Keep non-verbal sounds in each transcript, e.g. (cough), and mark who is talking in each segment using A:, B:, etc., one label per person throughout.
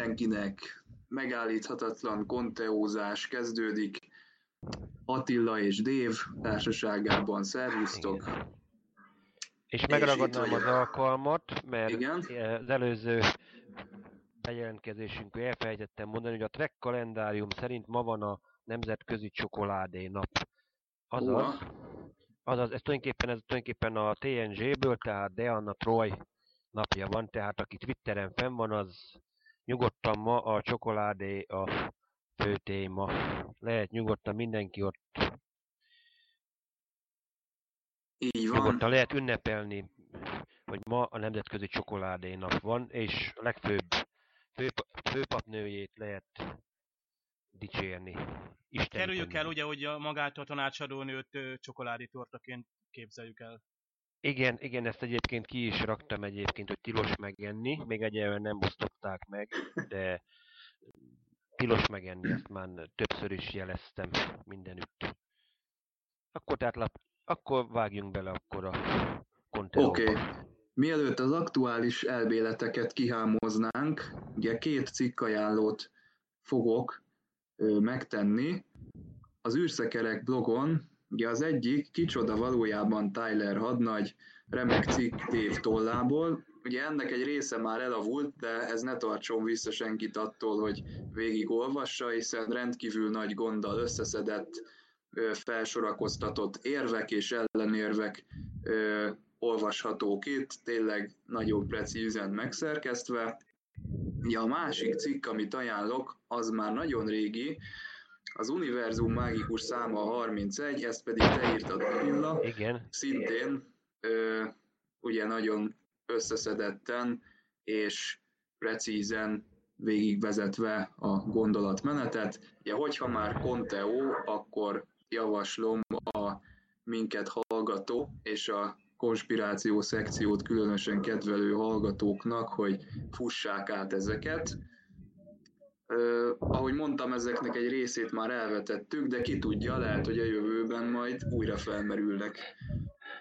A: mindenkinek megállíthatatlan konteózás kezdődik. Attila és Dév társaságában szervusztok.
B: És megragadnám az alkalmat, mert
A: Igen.
B: az előző bejelentkezésünkön elfelejtettem mondani, hogy a Trek kalendárium szerint ma van a Nemzetközi Csokoládé nap. Azaz, azaz ez tulajdonképpen, ez tulajdonképpen a TNG-ből, tehát Deanna Troy napja van, tehát aki Twitteren fenn van, az nyugodtan ma a csokoládé a fő téma. Lehet nyugodtan mindenki ott
A: Így van.
B: nyugodtan lehet ünnepelni, hogy ma a Nemzetközi Csokoládé nap van, és a legfőbb főp, főpapnőjét lehet dicsérni. Isten
C: Kerüljük el ugye, hogy a magát a tanácsadónőt csokoládé tortaként képzeljük el.
B: Igen, igen, ezt egyébként ki is raktam egyébként, hogy tilos megenni, még egyelőre nem osztották meg, de tilos megenni, ezt már többször is jeleztem mindenütt. Akkor tehát akkor vágjunk bele akkor a konteóba.
A: Oké. Mielőtt az aktuális elméleteket kihámoznánk, ugye két cikkajánlót fogok ö, megtenni. Az űrszekerek blogon, ugye az egyik, kicsoda valójában Tyler hadnagy, remek cikk Dave tollából. Ugye ennek egy része már elavult, de ez ne tartson vissza senkit attól, hogy végigolvassa, hiszen rendkívül nagy gonddal összeszedett, felsorakoztatott érvek és ellenérvek olvashatók itt, tényleg nagyon precízen megszerkesztve. Ja, a másik cikk, amit ajánlok, az már nagyon régi, az Univerzum mágikus száma a 31, ezt pedig te írtad, Attila.
B: Igen,
A: Szintén ö, ugye nagyon összeszedetten és precízen végigvezetve a gondolatmenetet. Ugye, hogyha már Conteo, akkor javaslom a minket hallgató és a konspiráció szekciót különösen kedvelő hallgatóknak, hogy fussák át ezeket. Ahogy mondtam, ezeknek egy részét már elvetettük, de ki tudja, lehet, hogy a jövőben majd újra felmerülnek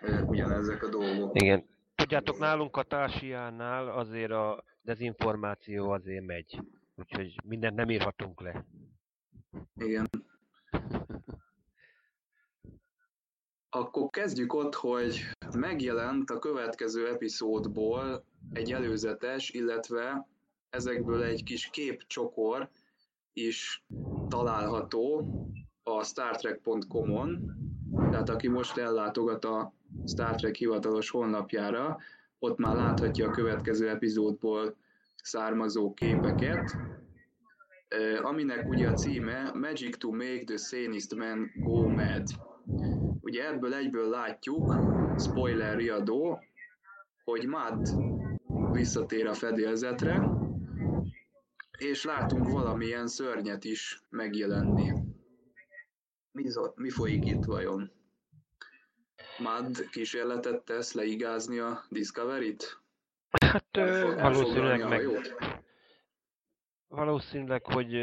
A: ö, ugyanezek a dolgok.
B: igen. Tudjátok, nálunk a társiánál azért a dezinformáció azért megy. Úgyhogy mindent nem írhatunk le.
A: Igen. Akkor kezdjük ott, hogy megjelent a következő epizódból egy előzetes, illetve ezekből egy kis képcsokor is található a StarTrek.com-on. Tehát aki most ellátogat a Star Trek hivatalos honlapjára, ott már láthatja a következő epizódból származó képeket, aminek ugye a címe Magic to make the sanest man go mad. Ugye ebből egyből látjuk, spoiler riadó, hogy Mad visszatér a fedélzetre, és látunk valamilyen szörnyet is megjelenni. Mi, mi folyik itt vajon? Mad kísérletet tesz leigázni a Discovery-t?
B: Hát ö, valószínűleg meg,
A: hajót?
B: valószínűleg, hogy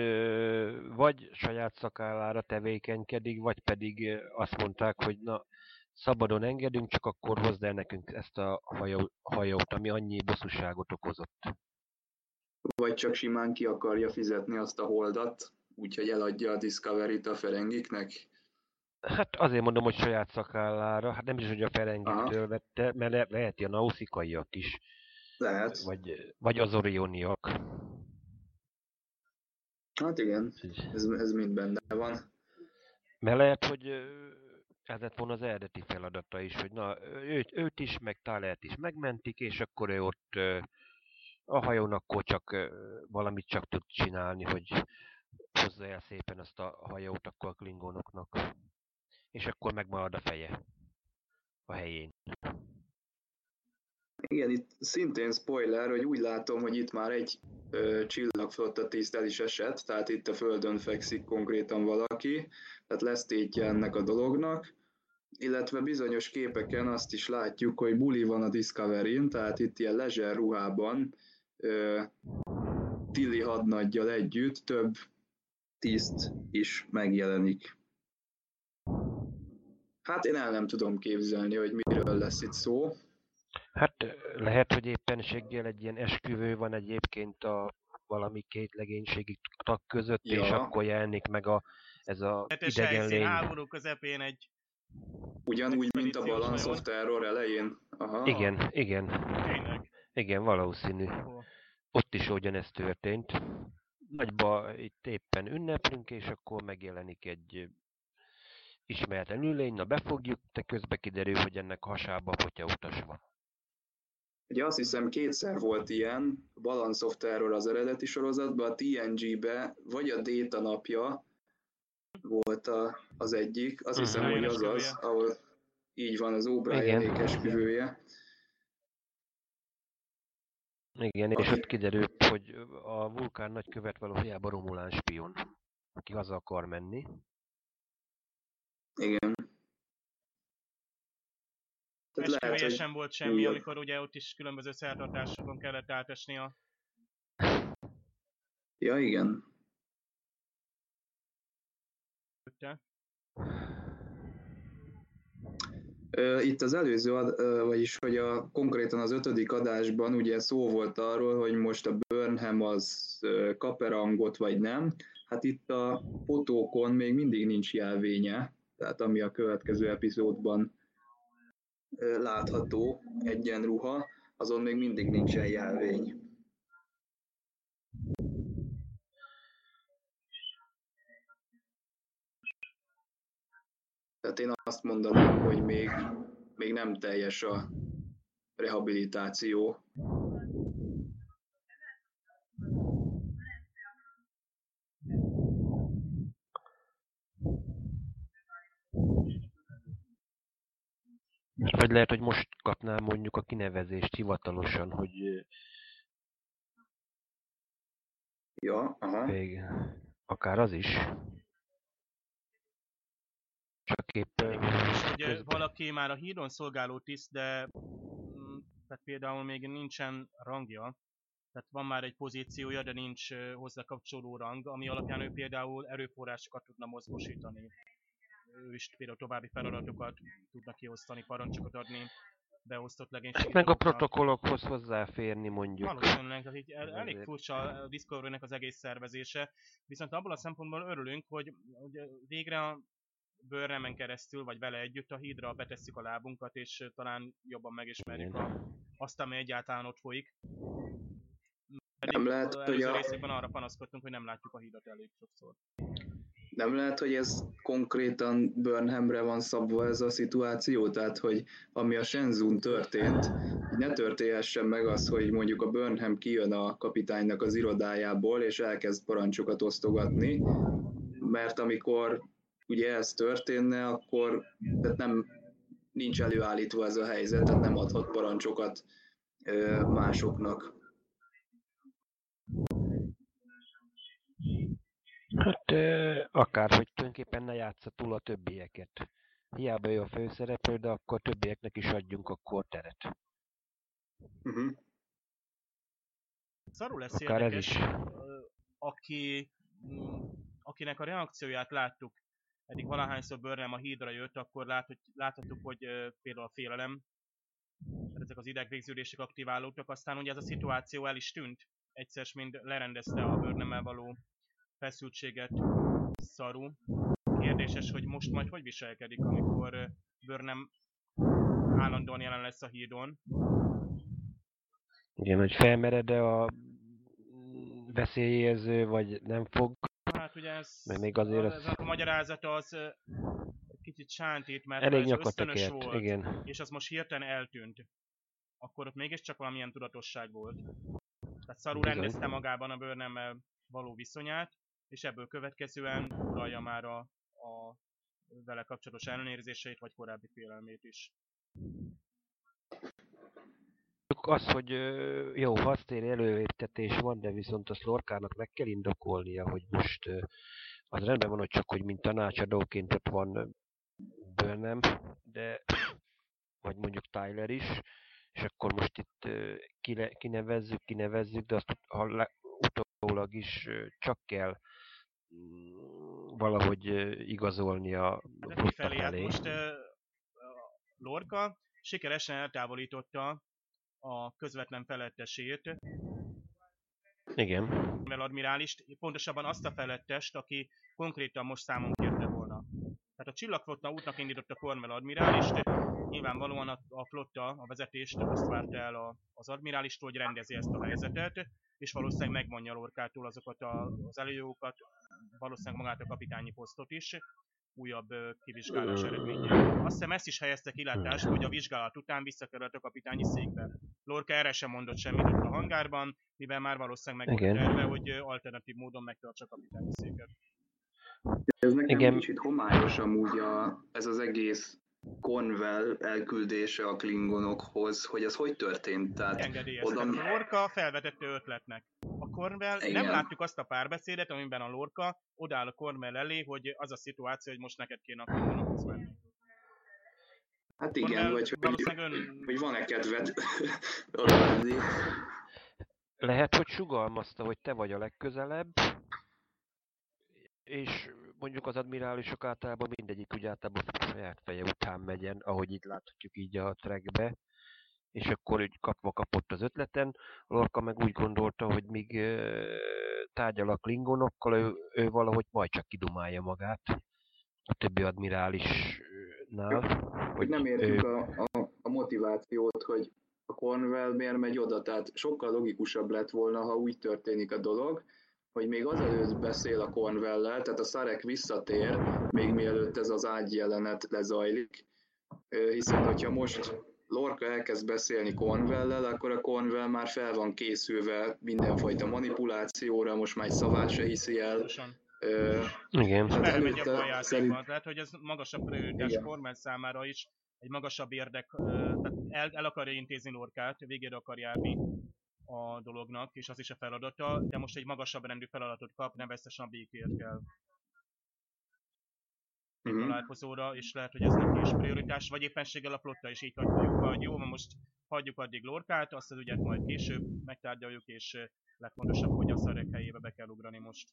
B: vagy saját szakállára tevékenykedik, vagy pedig azt mondták, hogy na, szabadon engedünk, csak akkor hozd el nekünk ezt a hajó, hajót, ami annyi bosszúságot okozott.
A: Vagy csak simán ki akarja fizetni azt a holdat, úgyhogy eladja a Discovery-t a Ferengiknek?
B: Hát azért mondom, hogy saját szakállára, hát nem is, hogy a Ferengiktől vette, mert le, leheti a nauszikaiak is,
A: Lehet.
B: vagy, vagy az orioniak.
A: Hát igen, ez, ez mind benne van.
B: Mert lehet, hogy ez lett volna az eredeti feladata is, hogy na, őt, őt is, meg Talert is megmentik, és akkor ő ott a hajón akkor csak valamit csak tud csinálni, hogy hozza el szépen azt a hajót akkor a klingonoknak. És akkor megmarad a feje a helyén.
A: Igen, itt szintén spoiler, hogy úgy látom, hogy itt már egy ö, csillagflotta tiszt el is esett, tehát itt a földön fekszik konkrétan valaki, tehát lesz tétje ennek a dolognak, illetve bizonyos képeken azt is látjuk, hogy buli van a Discovery-n, tehát itt ilyen lezser ruhában ö, Tilly hadnaggyal együtt több tiszt is megjelenik. Hát én el nem tudom képzelni, hogy miről lesz itt szó.
B: Hát lehet, hogy éppenséggel egy ilyen esküvő van egyébként a valami két legénységi tag között,
A: Ja.
B: és akkor jelenik meg a, ez a
C: Hetes
B: idegen lény.
C: háború közepén egy
A: Ugyanúgy, mint a Balance of. Terror elején. Aha.
B: Igen, igen. Igen, valószínű. Ott is ugyanezt történt. Nagyba itt éppen ünneplünk, és akkor megjelenik egy ismeretlen üllény, na befogjuk, de közben kiderül, hogy ennek hasába potya utas van.
A: Ugye azt hiszem kétszer volt ilyen, a Balance of Terror az eredeti sorozatban, a TNG-be vagy a Data napja volt a, az egyik, azt hiszem,
B: Mhm.
A: hogy az az, ahol így van az
B: Igen.
A: esküvője.
B: Igen, és ott kiderül, hogy a vulkán nagykövet valójában Romulán spion, aki haza akar menni.
A: Igen. Tehát lehet, hogy
C: sem volt semmi,
A: Igen.
C: amikor ugye ott is különböző szertartásokon kellett átesnia.
A: Ja, igen. Itt az előző, vagyis hogy a, konkrétan az ötödik adásban ugye szó volt arról, hogy most a Burnham az ö, kap-e rangot vagy nem. Hát itt a fotókon még mindig nincs jelvénye, tehát ami a következő epizódban látható egyenruha, azon még mindig nincsen jelvény. Tehát én azt mondanám, hogy még, még nem teljes a rehabilitáció.
B: Vagy lehet, hogy most kapnám mondjuk a kinevezést hivatalosan, hogy
A: Ja, aha.
B: még akár az is. Csak
C: És ö,
B: közben-
C: valaki már a hídon szolgáló tiszt, de mm, tehát például még nincsen rangja, tehát van már egy pozíciója, de nincs hozzá kapcsoló rang, ami alapján ő például erőforrásokat tudna mozgósítani. Ő is például további feladatokat tudna kiosztani, parancsokat adni, beosztott legénységi
B: meg a protokollokhoz hozzáférni mondjuk.
C: Valószínűleg, tehát így el, elég furcsa a Discovery-nek az egész szervezése, viszont abból a szempontból örülünk, hogy ugye végre a Burnhamen keresztül, vagy vele együtt a hídra betesszük a lábunkat, és talán jobban megismerjük a, azt, ami egyáltalán ott folyik.
A: Nem lehet, hogy a-
C: részében arra panaszkodtunk, hogy nem látjuk a hídat elég sokszor.
A: Nem lehet, hogy ez konkrétan Burnhamre van szabva ez a szituáció, tehát hogy ami a Shenzun történt, ne történhessen meg az, hogy mondjuk a Burnham kijön a kapitánynak az irodájából, és elkezd parancsokat osztogatni, mert amikor ugye ez történne, akkor tehát nem nincs előállítva ez a helyzet, tehát nem adhat parancsokat ö, másoknak.
B: Hát ö, akár, hogy tulajdonképpen ne játsza túl a többieket. Hiába ő a főszereplő, de akkor többieknek is adjunk akkor teret.
A: Uh-huh.
C: Szarul lesz
B: Akár ez
C: érdekes,
B: is.
C: ö, aki, akinek a reakcióját láttuk, eddig valahányszor Burnham a hídra jött, akkor látott, láthattuk, hogy például a félelem, ezek az idegvégződések aktiválódtak, aztán ugye ez a szituáció el is tűnt. Egyszer s mind lerendezte a burnham való feszültséget szaru. Kérdéses, hogy most majd hogy viselkedik, amikor Burnham állandóan jelen lesz a hídon.
B: Igen, hogy felmered-e a veszélyérző, vagy nem fog.
C: Ugye ez,
B: Meg még azért
C: az,
B: az-
C: ez a magyarázata az kicsit sántít, mert
B: Elég
C: ez ösztönös
B: tekert,
C: volt,
B: igen.
C: és az most hirtelen eltűnt, akkor ott mégiscsak valamilyen tudatosság volt. Tehát Szaru
B: Bizony.
C: rendezte magában a bőrnemmel való viszonyát, és ebből következően uralja már a, a vele kapcsolatos ellenérzéseit, vagy korábbi félelmét is.
B: Az, hogy jó, hasztéri előértetés van, de viszont azt Lorkának meg kell indokolnia, hogy most az rendben van, hogy csak hogy mint tanácsadóként ott van Burnham, de vagy mondjuk Tyler is, és akkor most itt kinevezzük, kinevezzük, de azt ha utólag is csak kell mm, valahogy igazolni a
C: Hát
B: flotta
C: kifelé, hát
B: felé.
C: most ö, a Lorca sikeresen eltávolította a közvetlen felettesét,
B: Igen.
C: Admirálist, pontosabban azt a felettest, aki konkrétan most számon kérte volna. Tehát a csillagflotta útnak indított a Cornwell admirálist, nyilvánvalóan a, a flotta, a vezetést azt várta el a, az admirálistól, hogy rendezi ezt a helyzetet, és valószínűleg megmondja Lorkától azokat a, az előjókat, valószínűleg magát a kapitányi posztot is, újabb kivizsgálás eredménye. Azt hiszem ezt is helyezte kilátásba, hogy a vizsgálat után visszakerült a kapitányi székbe. Lorca erre sem mondott semmit ott a hangárban, mivel már valószínűleg meg volt
B: Igen.
C: terve, hogy alternatív módon megtartsa a kapitányi széket.
A: Ez nekem
B: Igen.
A: Kicsit homályos amúgy a, ez az egész Cornwell elküldése a klingonokhoz, hogy ez hogy történt. Tehát
C: engedélyezte.
A: oda-
C: Lorca felvetette ötletnek. Cornwell,
A: Igen.
C: nem látjuk azt a párbeszédet, amiben a Lorca odáll a Cornwell elé, hogy az a szituáció, hogy most neked kéne a Klingonokhoz menni.
A: hát igen,
C: Cornwell
A: vagy hogy,
C: ön...
A: hogy van-e kedved. (laughs)
B: Lehet, hogy sugalmazta, hogy te vagy a legközelebb, és mondjuk az admirálisok általában mindegyik úgy általában saját feje után megyen, ahogy itt láthatjuk így a trackbe, és akkor úgy kapva kapott az ötleten. Lorca meg úgy gondolta, hogy míg tárgyal a klingonokkal, ő, ő valahogy majd csak kidumálja magát a többi admirálisnál.
A: Hogy nem értjük a, a, a motivációt, hogy a Cornwell miért megy oda. Tehát sokkal logikusabb lett volna, ha úgy történik a dolog, hogy még azelőtt beszél a cornwell tehát a Szarek visszatér, még mielőtt ez az ágy jelenet lezajlik, hiszen hogyha most Lorca elkezd beszélni cornwell akkor a Cornwell már fel van készülve mindenfajta manipulációra, most már egy szavát se hiszi el.
C: Pontosan.
A: Ö,
B: Igen.
A: Hát
C: Belemegy
A: előtte
C: abba a
A: szerint-
C: Tehát, hogy ez magasabb prioritás. Cornwell számára is, egy magasabb érdek, tehát el, el akarja intézni Lorkát, végére akar járni a dolognak, és az is a feladata, de most egy magasabb rendű feladatot kap, nevezetesen a békért kell
A: mhm.
C: találkozóra, és lehet, hogy ez neki is prioritás, vagy éppenséggel a flotta is így hagyjuk, hogy jó, most hagyjuk addig Lorkát, azt az ügyet majd később megtárgyaljuk, és legfontosabb, hogy a szarek helyébe be kell ugrani most.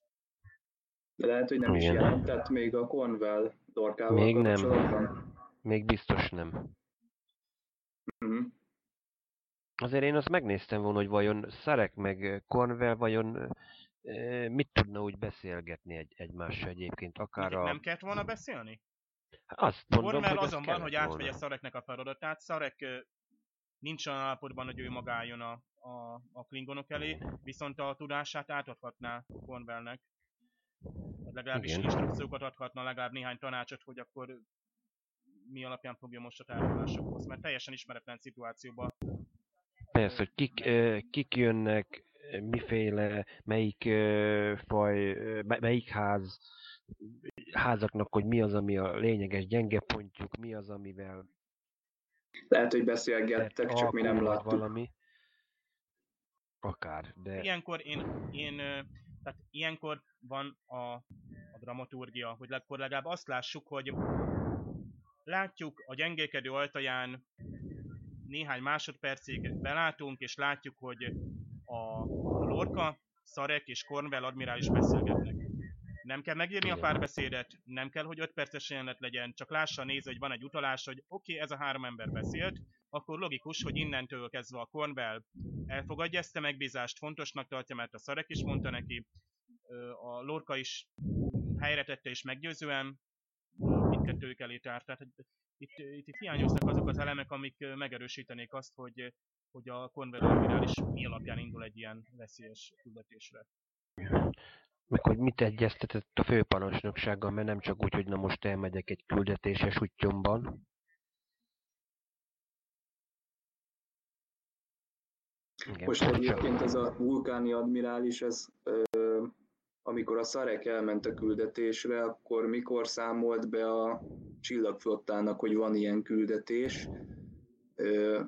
A: De lehet, hogy nem is
B: Igen.
A: jelentett még a Cornwell Lorcával
B: Még nem. Még biztos nem.
A: Mhm.
B: Azért én azt megnéztem volna, hogy vajon Szarek meg Cornwell vajon mit tudna úgy beszélgetni egy, egymással egyébként, akár a...
C: nem kellett volna beszélni?
B: Azt mondom,
C: Cornwell
B: hogy az
C: azonban, hogy átvegye. Szareknek a feladatát, Szarek nincs olyan állapotban, hogy ő maga álljon a, a, a klingonok elé, viszont a tudását átadhatná Cornwellnek. Legalábbis
B: Igen.
C: instrukciókat adhatna, legalább néhány tanácsot, hogy akkor mi alapján fogja most a tárgyalásokhoz, mert teljesen ismeretlen szituációban.
B: Persze, hogy kik, kik jönnek, miféle, melyik faj, melyik ház, házaknak, hogy mi az, ami a lényeges gyenge pontjuk, mi az, amivel
A: Lehet, hogy beszélgettek, csak mi nem láttuk.
B: valami. Akár, de
C: Ilyenkor én, én tehát ilyenkor van a, a dramaturgia, hogy akkor legalább azt lássuk, hogy látjuk a gyengékedő ajtaján néhány másodpercig belátunk, és látjuk, hogy a, a Lorca, Szarek és Cornwell admirális beszélgetnek. Nem kell megírni a párbeszédet, nem kell, hogy 5 perces jelenet legyen, csak lássa a néző, hogy van egy utalás, hogy oké, okay, ez a három ember beszélt, akkor logikus, hogy innentől kezdve a Cornwell elfogadja ezt a megbízást, fontosnak tartja, mert a Szarek is mondta neki, a Lorca is helyre tette és meggyőzően, mindkettőjük elé tárt. Tehát itt, itt, itt hiányoznak azok az elemek, amik megerősítenék azt, hogy, hogy a Cornwell admirális mi alapján indul egy ilyen veszélyes küldetésre.
B: Meg hogy mit egyeztetett a főparancsnoksággal, mert nem csak úgy, hogy na most elmegyek egy küldetéses útjomban. Igen,
A: Most egyébként ez a vulkáni admirális, ez, ö, amikor a Szarek elment a küldetésre, akkor mikor számolt be a csillagflottának, hogy van ilyen küldetés, ö,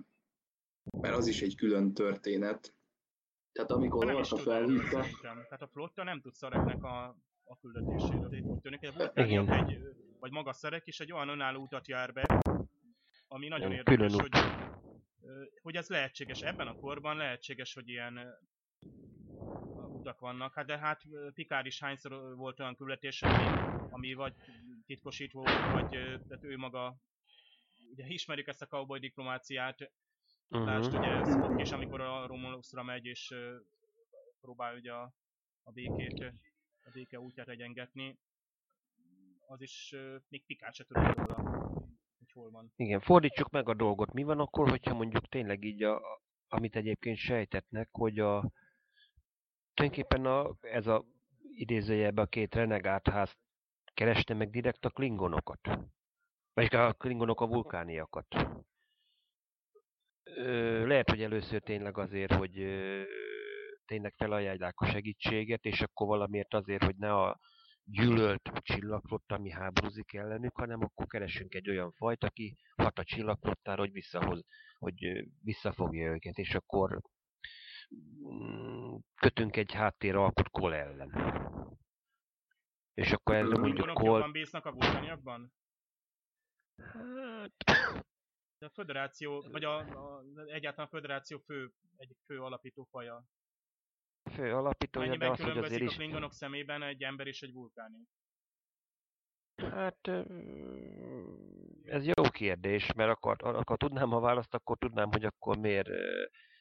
A: mert az is egy külön történet. Tehát amikor
C: erről
A: felhívta.
C: Tehát a flotta nem tud Szareknek a, a küldetéséről. Itt úgy tűnik, hogy
B: Igen.
C: egy, vagy maga Szarek is egy olyan önálló utat jár be, ami nagyon
B: Igen,
C: érdekes, hogy, hogy ez lehetséges. Ebben a korban lehetséges, hogy ilyen utak vannak. Hát de hát Pikár is hányszor volt olyan küldetés, ami, ami vagy titkosítva volt, vagy tehát ő maga ugye ismerjük ezt a cowboy diplomáciát,
B: Mhm.
C: Lásd, ugye Spock is, amikor a Romulusra megy, és ö, próbál ugye a, a békét, a béke útját egyengetni, az is uh, még pikát se tudod róla, hogy hol van.
B: Igen, fordítsuk meg a dolgot. Mi van akkor, hogyha mondjuk tényleg így, a, amit egyébként sejtetnek, hogy a, tulajdonképpen a, ez a idézőjelben a két renegát ház kereste meg direkt a klingonokat. Vagy a klingonok a vulkániakat. Lehet, hogy először tényleg azért, hogy tényleg felajánlják a segítséget, és akkor valamiért azért, hogy ne a gyűlölt csillagflotta, ami háborúzik ellenük, hanem akkor keresünk egy olyan fajt, aki hat a csillagflottára, hogy visszahoz, hogy visszafogja őket, és akkor mm, kötünk egy háttéralkot Kol ellen. És akkor ezzel mondjuk
C: Kol... bíznak a vulkániakban?
B: Hát...
C: De a föderáció, vagy a, a, egyáltalán a föderáció fő, egyik fő alapító faja.
B: Fő alapítója,
C: Mennyiben
B: de az, hogy azért
C: a
B: is...
C: klingonok szemében egy ember és egy vulkáni?
B: Hát ez jó kérdés, mert akkor, akkor tudnám a választ, akkor tudnám, hogy akkor miért,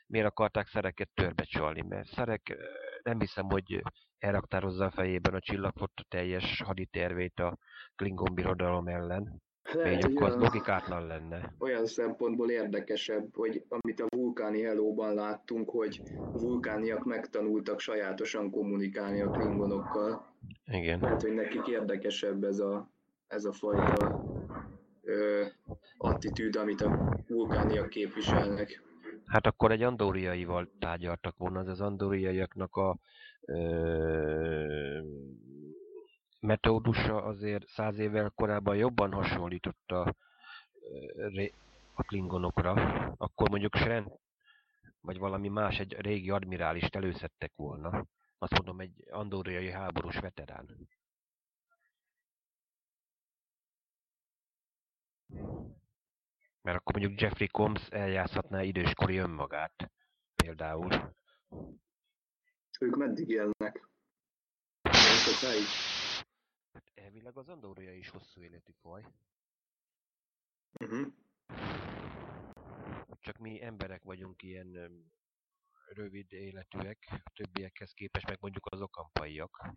B: miért akarták szereket törbecsalni, mert szerek nem hiszem, hogy elraktározza a fejében a csillagflotta teljes haditervét a Klingon birodalom ellen.
A: Lehet, hogy
B: akkor az logikátlan lenne.
A: olyan szempontból érdekesebb, hogy amit a vulkáni helóban láttunk, hogy a vulkániak megtanultak sajátosan kommunikálni a klingonokkal.
B: Igen.
A: Lehet, hogy nekik érdekesebb ez a, ez a fajta ö, attitűd, amit a vulkániak képviselnek.
B: Hát akkor egy andóriaival tárgyaltak volna, az az andóriaiaknak a ö, metódusa azért száz évvel korábban jobban hasonlította ö, ré- a klingonokra, akkor mondjuk Sren, vagy valami más, egy régi admirálist előszedtek volna. Azt mondom, egy andóriai háborús veterán. Mert akkor mondjuk Jeffrey Combs eljátszhatná időskori önmagát. Például.
A: Ők meddig élnek?
B: Elvileg az andóriai is hosszú életű faj.
A: Uh-huh.
B: Csak mi emberek vagyunk ilyen rövid életűek, a többiekhez képest, meg mondjuk az okampaiak.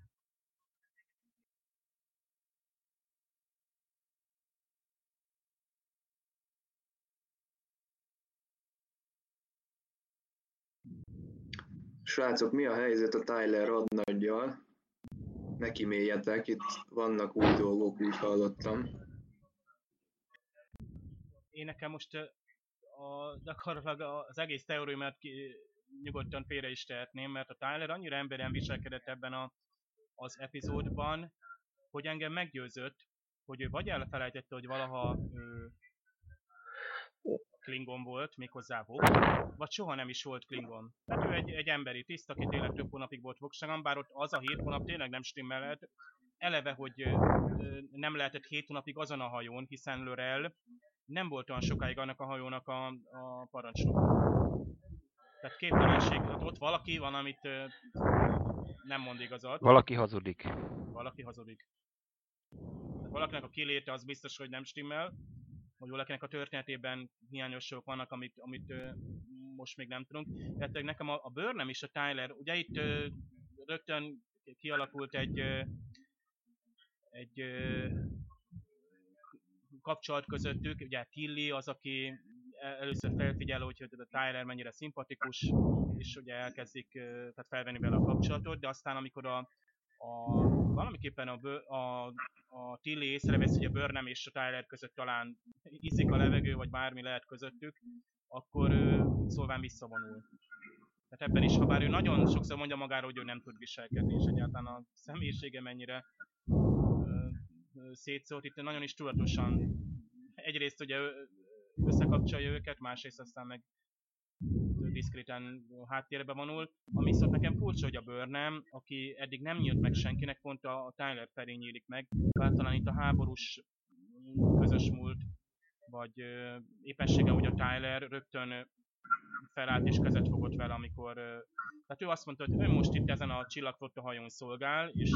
A: Srácok, mi a helyzet a Tyler hadnaggyal? Neki mélyetek, itt vannak új dolgok, úgy hallottam.
C: Én nekem most a, gyakorlatilag az egész teóriámat ki, nyugodtan félre is tehetném, mert a Tyler annyira emberen viselkedett ebben a, az epizódban, hogy engem meggyőzött, hogy ő vagy elfelejtette, hogy valaha ő, Klingon volt, méghozzá Vok, vagy soha nem is volt Klingon. Tehát ő egy, egy emberi tiszt, aki tényleg több hónapig volt Vokságon, bár ott az a hét hónap tényleg nem stimmelt. Eleve, hogy nem lehetett hét hónapig azon a hajón, hiszen Lörel nem volt olyan sokáig annak a hajónak a, a parancsnoka. Tehát képtelenség, hát ott valaki van, amit nem mond igazat,
B: Valaki hazudik.
C: valaki hazudik. Tehát valakinek a kiléte az biztos, hogy nem stimmel, hogy valakinek a történetében hiányosságok vannak, amit, amit most még nem tudunk. Tehát nekem a, a Burnham és a Tyler, ugye itt ö, rögtön kialakult egy egy kapcsolat közöttük, ugye Tilly az, aki el- először felfigyel, hogy a Tyler mennyire szimpatikus, és ugye elkezdik tehát felvenni vele a kapcsolatot, de aztán amikor a, a valamiképpen a, a, a Tilly észrevesz, hogy a Burnham és a Tyler között talán izzik a levegő, vagy bármi lehet közöttük, akkor ő úgy szólván visszavonul. Tehát ebben is, ha bár ő nagyon sokszor mondja magáról, hogy ő nem tud viselkedni, és egyáltalán a személyisége mennyire szétszólt, itt nagyon is tudatosan egyrészt ugye összekapcsolja őket, másrészt aztán meg diszkréten háttérbe vonul. Ami viszont nekem furcsa, hogy a Burnham, aki eddig nem nyílt meg senkinek, pont a, Tyler felé nyílik meg, bár talán itt a háborús közös múlt, vagy ö, éppenséggel, hogy a Tyler rögtön felállt és kezet fogott vele, amikor... Tehát ő azt mondta, hogy ő most itt ezen a csillagflotta hajón szolgál, és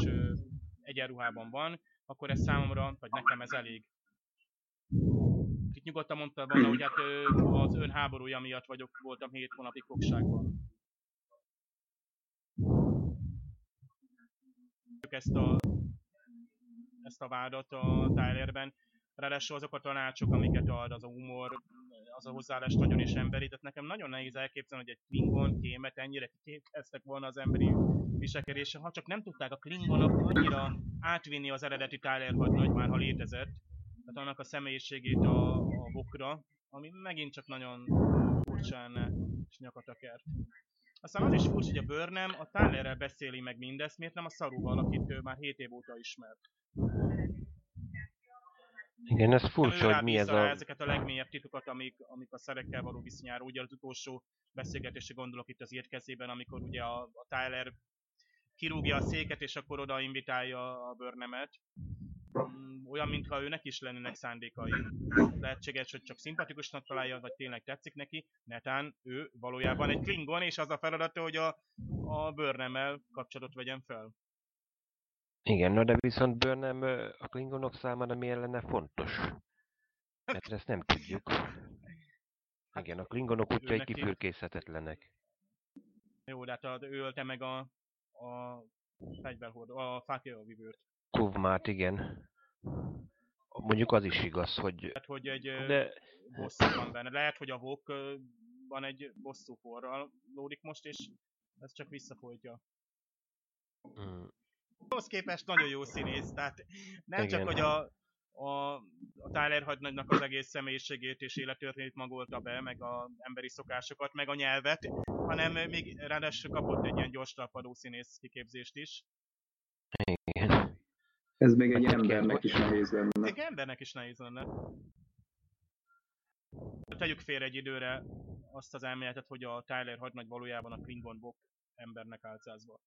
C: egyenruhában van, akkor ez számomra, vagy nekem ez elég. Itt nyugodtan mondta volna, hogy hát az ön háborúja miatt vagyok, voltam 7 hónapig fogságban. ezt a, ezt a vádat a Tylerben. Ráadásul azok a tanácsok, amiket ad, az a humor, az a hozzáállás nagyon is emberi, tehát nekem nagyon nehéz elképzelni, hogy egy Klingon kémet ennyire képeztek volna az emberi viselkedése, ha csak nem tudták a Klingonok annyira átvinni az eredeti Tyler hadnagy, már ha létezett, tehát annak a személyiségét a, a vokra, ami megint csak nagyon furcsán és nyakat akert. Aztán az is furcsa, hogy a Burnham a Tylerrel beszéli meg mindezt, miért nem a Saruval, akit ő már 7 év óta ismert.
B: Igen, ez furcsa, hogy mi ez a...
C: ezeket a legmélyebb titokat, amik, amik a szerekkel való viszonyára. Ugye az utolsó beszélgetésre gondolok itt az érkezében, amikor ugye a, a Tyler kirúgja a széket, és akkor oda invitálja a bőrnemet. Mm, olyan, mintha őnek is lennének szándékai. Lehetséges, hogy csak szimpatikusnak találja, vagy tényleg tetszik neki. Netán ő valójában egy Klingon, és az a feladata, hogy a, a bőrnemmel kapcsolatot vegyen fel.
B: Igen, no de viszont Burnham a Klingonok számára miért lenne fontos? Mert ezt nem tudjuk. Hát, Igen, a Klingonok útjai kifürkészhetetlenek.
C: Jó, de hát ő ölte meg a, a fegyverhordó, a fákjavivőt.
B: Kuvmát, igen. Mondjuk az is igaz, hogy...
C: Lehet, hogy egy de... bosszú van benne. Lehet, hogy a vok van egy bosszú forral lódik most, és ez csak visszafolytja. Mm. Ahhoz képest nagyon jó színész, tehát nem Igen. csak, hogy a, a, a Tyler hadnagynak az egész személyiségét és élettörténét magolta be, meg az emberi szokásokat, meg a nyelvet, hanem még ráadásul kapott egy ilyen gyors talpadó színész kiképzést is.
B: Igen.
A: Ez még egy hát embernek is nehéz lenne.
C: Egy embernek is nehéz lenne. Tegyük félre egy időre azt az elméletet, hogy a Tyler hadnagy valójában a Klingon Bok embernek álcázva.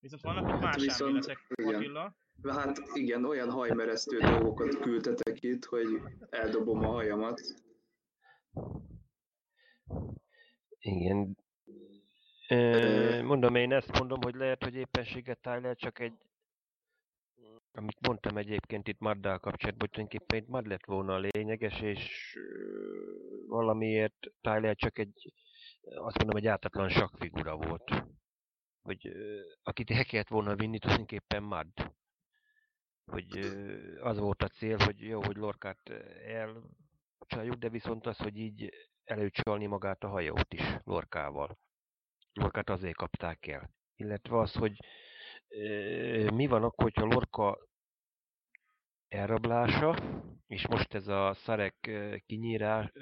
C: Viszont vannak itt más hát elméletek, Attila.
A: Hát igen, olyan hajmeresztő dolgokat küldtetek itt, hogy eldobom a hajamat.
B: Igen. E, mondom, én ezt mondom, hogy lehet, hogy éppenséget Tyler csak egy amit mondtam egyébként itt Maddal kapcsolatban, hogy tulajdonképpen itt Mad lett volna a lényeges, és valamiért Tyler csak egy, azt mondom, egy ártatlan sakfigura volt hogy akit el kellett volna vinni, tulajdonképpen Mad. Hogy az volt a cél, hogy jó, hogy Lorkát elcsaljuk, de viszont az, hogy így előcsalni magát a hajót is Lorkával. Lorkát azért kapták el. Illetve az, hogy mi van akkor, hogyha Lorka elrablása, és most ez a szarek kinyírás,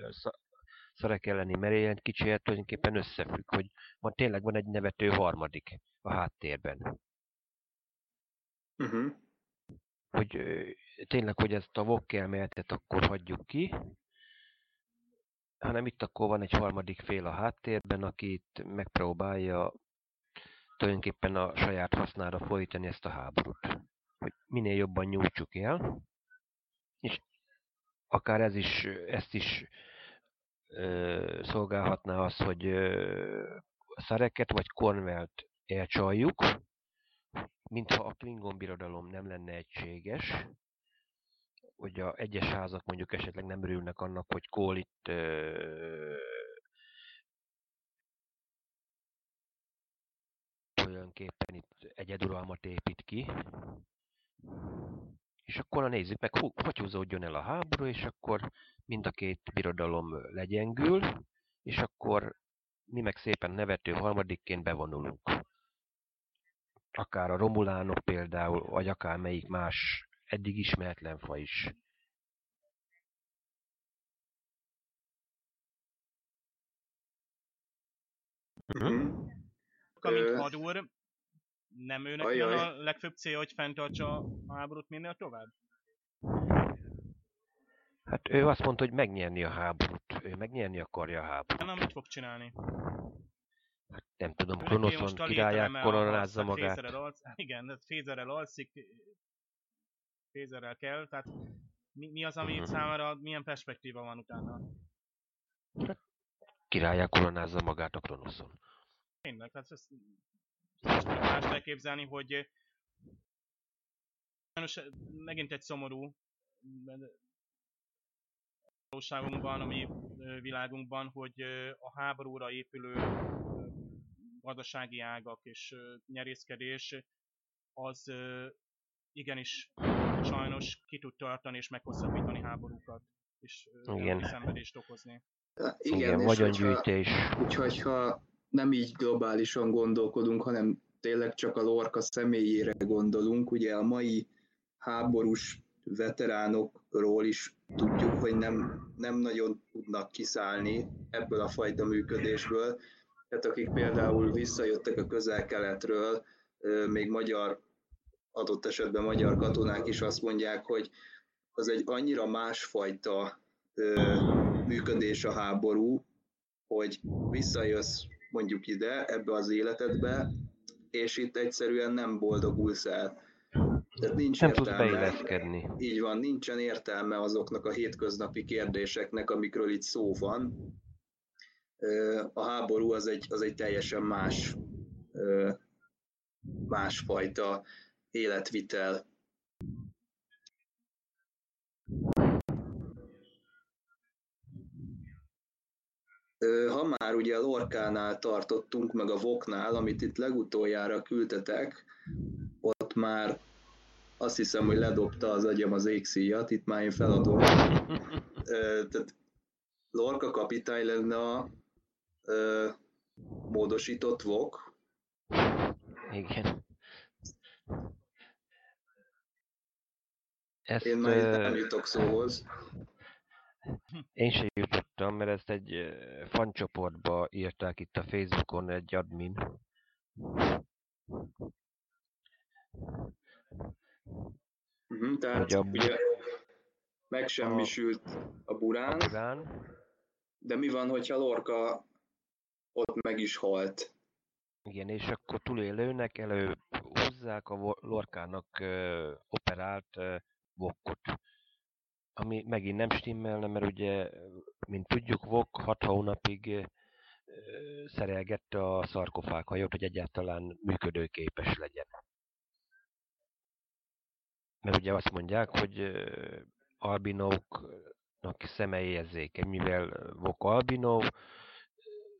B: szarek elleni merélyen kicsit tulajdonképpen összefügg, hogy van, tényleg van egy nevető harmadik a háttérben.
A: Uh-huh.
B: Hogy tényleg, hogy ezt a VOK elméletet akkor hagyjuk ki, hanem itt akkor van egy harmadik fél a háttérben, aki itt megpróbálja tulajdonképpen a saját hasznára folytani ezt a háborút. Hogy minél jobban nyújtsuk el, és akár ez is, ezt is szolgálhatná az, hogy Szareket vagy Cornwell-t elcsaljuk, mintha a Klingon birodalom nem lenne egységes, hogy a egyes házak mondjuk esetleg nem örülnek annak, hogy Cole itt tulajdonképpen itt egyeduralmat épít ki, és akkor nézzük meg, hogy húzódjon el a háború, és akkor mind a két birodalom legyengül, és akkor mi meg szépen nevető harmadikként bevonulunk. Akár a romulánok például, vagy akár melyik más eddig ismeretlen fa is.
C: Mm-hmm. Kamint hadúr, nem őnek a legfőbb célja, hogy fenntartsa a háborút minél tovább?
B: Hát ő azt mondta, hogy megnyerni a háborút. Ő megnyerni akarja a háborút.
C: Nem, mit fog csinálni?
B: Hát nem tudom, Kronoszon királyák koronázza magát.
C: alsz, (laughs) igen, Fézerrel alszik, Fézerrel kell, tehát mi, mi az, ami uh-huh. számára, milyen perspektíva van utána?
B: Hát, királyák koronázza magát a Kronoszon.
C: Tényleg, hát ezt, más elképzelni, hogy megint egy szomorú valóságunkban, a mi világunkban, hogy a háborúra épülő gazdasági ágak és nyerészkedés az igenis sajnos ki tud tartani és meghosszabbítani háborúkat, és
B: Igen.
C: szenvedést okozni.
A: Igen,
B: Igen,
A: és
B: vagyongyűjtés.
A: Úgyhogy ha nem így globálisan gondolkodunk, hanem tényleg csak a Lorca személyére gondolunk, ugye a mai háborús veteránokról is tudjuk, hogy nem, nem nagyon tudnak kiszállni ebből a fajta működésből. Tehát akik például visszajöttek a közel-keletről, még magyar, adott esetben magyar katonák is azt mondják, hogy az egy annyira másfajta működés a háború, hogy visszajössz mondjuk ide, ebbe az életedbe, és itt egyszerűen nem boldogulsz el. Tehát nincs
B: Nem tudsz
A: értelme.
B: beilleszkedni.
A: Így van, nincsen értelme azoknak a hétköznapi kérdéseknek, amikről itt szó van. A háború az egy, az egy teljesen más, másfajta életvitel. Ha már ugye a Lorkánál tartottunk, meg a Voknál, amit itt legutoljára küldtetek, ott már azt hiszem, hogy ledobta az agyam az égszíjat, itt már én feladom. Tehát Lorca kapitány lenne a ö, módosított Vok.
B: Igen. Ezt
A: Én már
B: ö,
A: nem jutok szóhoz.
B: Én sem jutottam, mert ezt egy fancsoportba írták itt a Facebookon egy admin.
A: Uh-huh, tehát
B: Hogy a-
A: ugye megsemmisült a
B: A
A: burán,
B: Burán.
A: de mi van, hogyha Lorca ott meg is halt?
B: Igen, és akkor túlélőnek elő hozzák a Lorkának ö, operált ö, vokkot. Ami megint nem stimmelne, mert ugye, mint tudjuk, Vok 6 hónapig szerelgette a szarkofághajót, hogy egyáltalán működőképes legyen. Mert ugye azt mondják, hogy albinóknak szeme érzékeny, mivel Vok albinó,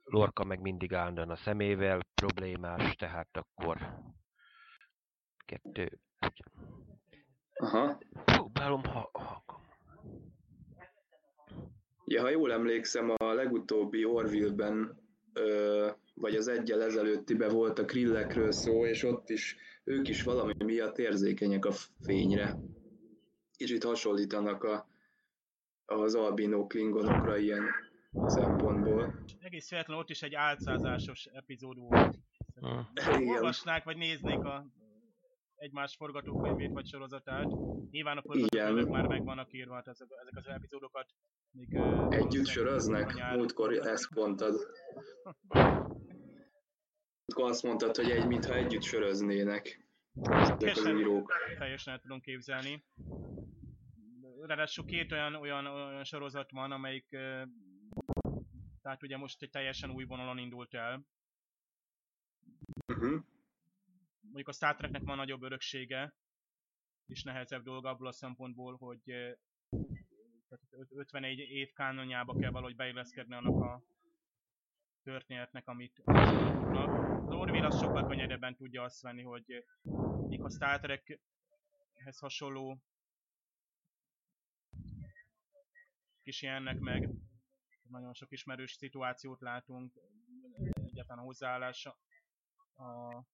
B: Lorca meg mindig állandóan a szemével problémás, tehát akkor kettő.
A: Aha.
B: Próbálom ha, ha.
A: Ja, ha jól emlékszem, a legutóbbi Orville-ben, ö, vagy az egyel ezelőttiben volt a krillekről szó, és ott is ők is valami miatt érzékenyek a fényre. Kicsit hasonlítanak a, az albinó klingonokra ilyen szempontból.
C: Egész véletlenül ott is egy álcázásos epizód volt.
A: Igen.
C: Olvasnák, vagy néznék a egymás forgatókönyvét vagy sorozatát. Nyilván a forgatókönyvek már meg vannak írva, hát ezek, ezek az epizódokat még...
A: Együtt söröznek? Múltkor ezt mondtad. Múltkor azt mondtad, hogy egy, mintha együtt söröznének ezek az
C: Teljesen-
A: írók.
C: Teljesen el tudom képzelni. Ráadásul két olyan, olyan, olyan sorozat van, amelyik tehát ugye most egy teljesen új vonalon indult el.
A: Uh-huh.
C: mondjuk a Star Treknek van nagyobb öröksége, és nehezebb dolga abból a szempontból, hogy tehát öt- 51 év kánonjába kell valahogy beilleszkedni annak a történetnek, amit tudnak. Az Orville az sokkal könnyedebben tudja azt venni, hogy míg a Star Trekhez hasonló kis ilyennek meg nagyon sok ismerős szituációt látunk, egyáltalán a hozzáállása a, a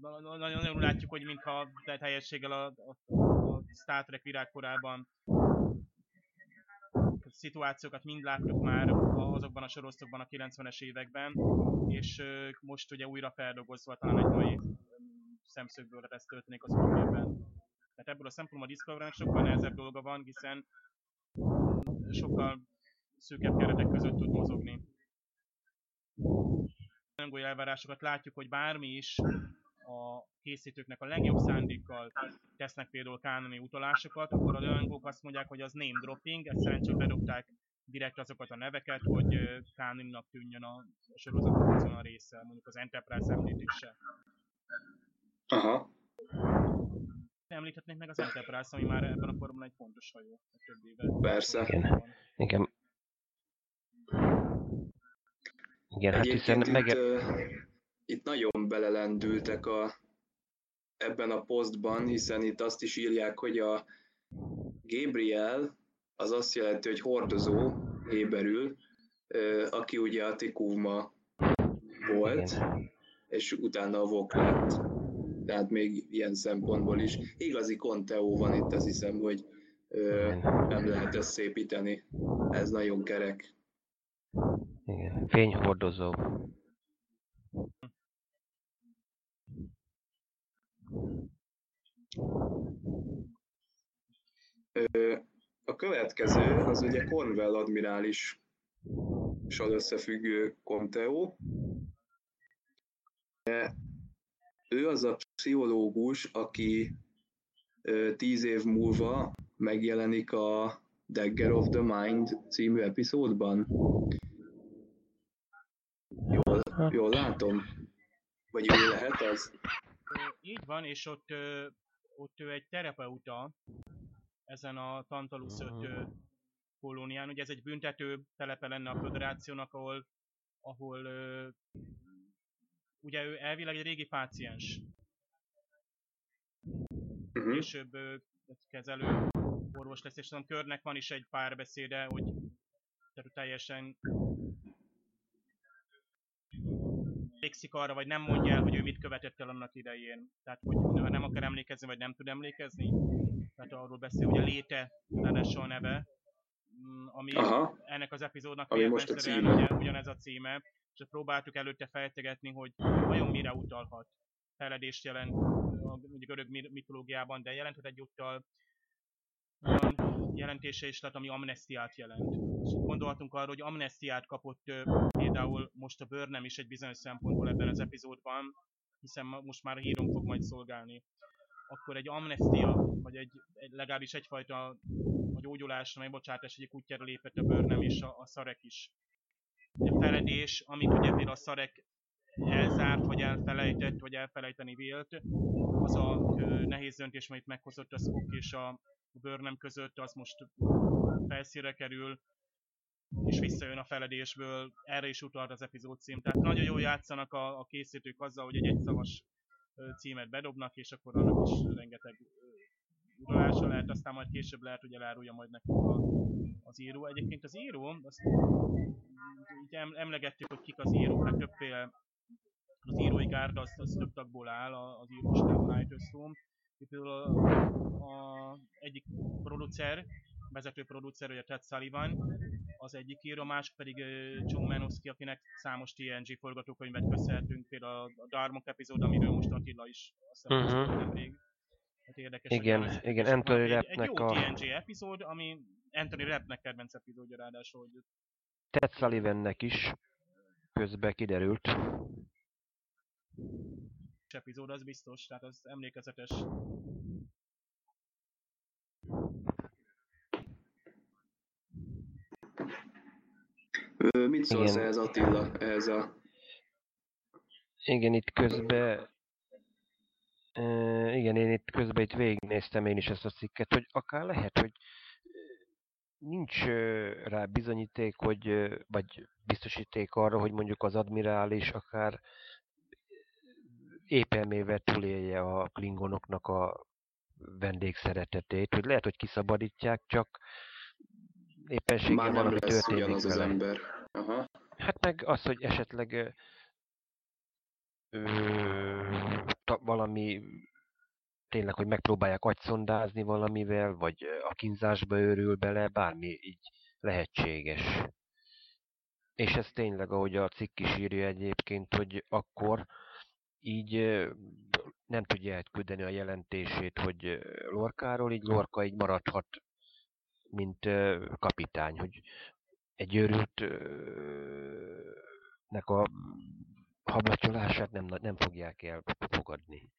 C: na- na- nagyon nagyon látjuk, hogy mintha te- teljességgel a, a, a Star Trek virágkorában szituációkat mind láttuk már azokban a sorozatokban a 90-es években, és most ugye újra feldolgozva talán egy mai szemszögből ez történik az újében. Tehát ebből a szempontból a Discovery-nek sokkal nehezebb dolga van, hiszen sokkal szűkebb keretek között tud mozogni. Elvárásokat látjuk, hogy bármi is a készítőknek a legjobb szándékkal tesznek például kánoni utalásokat, akkor a rajongók azt mondják, hogy az name dropping, egyszerűen csak bedobták direkt azokat a neveket, hogy kánoninak tűnjön a sorozatnak azon a része, mondjuk az Enterprise említése.
A: Aha.
C: Említhetnénk meg az Enterprise, ami már ebben a korban egy fontos hajó, a több éve.
A: Persze.
B: Igen. Igen. Igen, hát hiszen
A: Egyébként
B: meg...
A: itt, ö, itt nagyon belelendültek a, ebben a posztban, hiszen itt azt is írják, hogy a Gabriel az azt jelenti, hogy hordozó héberül, aki ugye a Tikuvma volt, Igen. és utána a Vok lett. Tehát még ilyen szempontból is. Igazi konteó van itt, azt hiszem, hogy ö, nem lehet ezt szépíteni. Ez nagyon kerek.
B: Igen, fényhordozó.
A: A következő az ugye Cornwell admirális összefüggő Conteo. Ő az a pszichológus, aki tíz év múlva megjelenik a Dagger of the Mind című epizódban. Jól, jól látom? Vagy ő lehet az?
C: Így van, és ott, ott ő egy terapeuta ezen a Tantalus 5 kolónián. Ugye ez egy büntető telepe lenne a föderációnak, ahol, ahol ugye ő elvileg egy régi páciens. Uh-huh. Később kezelő orvos lesz, és a körnek van is egy párbeszéde, hogy teljesen emlékszik arra, vagy nem mondja el, hogy ő mit követett el annak idején. Tehát, hogy nem akar emlékezni, vagy nem tud emlékezni. Tehát arról beszél, hogy a léte, ráadásul a neve, mm, ami Aha. ennek az epizódnak
A: ami most a címe. Ugye,
C: ugyanez a címe, és próbáltuk előtte fejtegetni, hogy vajon mire utalhat. Feledést jelent a görög mitológiában, de jelenthet egyúttal olyan jelentése is lett, ami amnestiát jelent. És gondolhatunk arra, hogy amnestiát kapott például most a Burnham is egy bizonyos szempontból ebben az epizódban, hiszen most már a hírom fog majd szolgálni. Akkor egy amnestia, vagy egy, egy legalábbis egyfajta a gyógyulásra, megbocsátás egyik útjára lépett a Burnham és a, a Szarek is. A feledés, amit ugye például a Szarek elzárt, vagy elfelejtett, vagy elfelejteni vélt, az a nehéz döntés, amit meghozott a Spock és a Burnham között, az most felszínre kerül, és visszajön a feledésből, erre is utalt az epizód cím. Tehát nagyon jól játszanak a, a készítők azzal, hogy egy egyszavas címet bedobnak, és akkor annak is rengeteg uralása lehet, aztán majd később lehet, hogy elárulja majd nekünk a, az író. Egyébként az író, azt így emlegettük, hogy kik az írók, hát többféle az írói gárda az, az több tagból áll, az írós Stone. Például a, a, egyik producer, vezető producer, ugye Ted Sullivan, az egyik író, másik pedig John Menowski, akinek számos TNG forgatókönyvet köszönhetünk, például a Darmok epizód, amiről most Attila is azt uh-huh. nemrég.
B: Hát érdekes, igen, hogy igen, Anthony Rappnek
C: egy, egy jó a... TNG epizód, ami Anthony Rappnek kedvenc epizódja ráadásul, hogy...
B: Ted Sullivannek is közben kiderült.
C: epizód, az biztos, tehát az emlékezetes.
A: Mit szólsz ez Attila, ez a...
B: Igen, itt közben... igen, én itt közben itt végignéztem én is ezt a cikket, hogy akár lehet, hogy nincs rá bizonyíték, hogy, vagy biztosíték arra, hogy mondjuk az admirális akár épelmével túlélje a klingonoknak a vendégszeretetét, hogy lehet, hogy kiszabadítják, csak éppenséggel valami történik
A: az, az ember. Aha.
B: Hát meg az, hogy esetleg ö, ta, valami tényleg, hogy megpróbálják agyszondázni valamivel, vagy a kínzásba őrül bele, bármi így lehetséges. És ez tényleg, ahogy a cikk is írja egyébként, hogy akkor így nem tudja elküldeni a jelentését, hogy Lorkáról, így Lorka így maradhat mint kapitány, hogy egy őrült nek a hablatyolását nem, nem fogják elfogadni.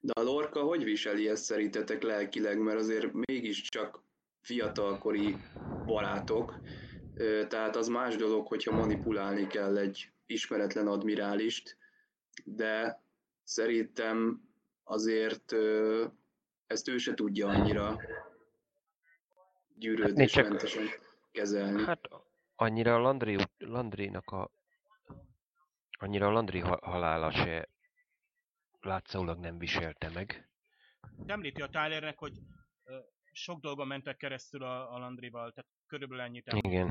A: De a Lorca hogy viseli ezt szerintetek lelkileg, mert azért mégiscsak fiatalkori barátok, tehát az más dolog, hogyha manipulálni kell egy ismeretlen admirálist, de szerintem azért ezt ő se tudja annyira gyűrődésmentesen hát kezelni.
B: Hát annyira a Landry, Landry-nak a Annyira a Landry ha- halála se látszólag nem viselte meg.
C: Említi a Tylernek, hogy ö, sok dolgon mentek keresztül a, a Landrival, tehát körülbelül ennyit
B: Igen.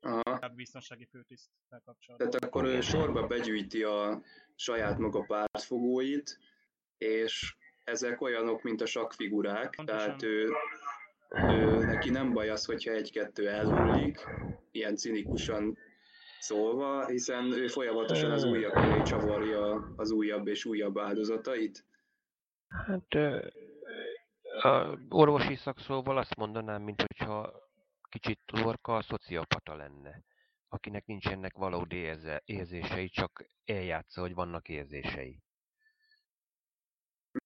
A: Aha.
C: a biztonsági főtiszttel kapcsolatban.
A: Tehát akkor ő sorba begyűjti a saját maga pártfogóit, és ezek olyanok, mint a sakfigurák,
C: Pontosan.
A: tehát ő, ő, neki nem baj az, hogyha egy-kettő elhullik, ilyen cinikusan szólva, hiszen ő folyamatosan az újabb elé csavarja az újabb és újabb áldozatait.
B: Hát a orvosi szakszóval azt mondanám, mint hogyha kicsit Lorca a szociopata lenne, akinek nincsenek valódi érzései, csak eljátsza, hogy vannak érzései.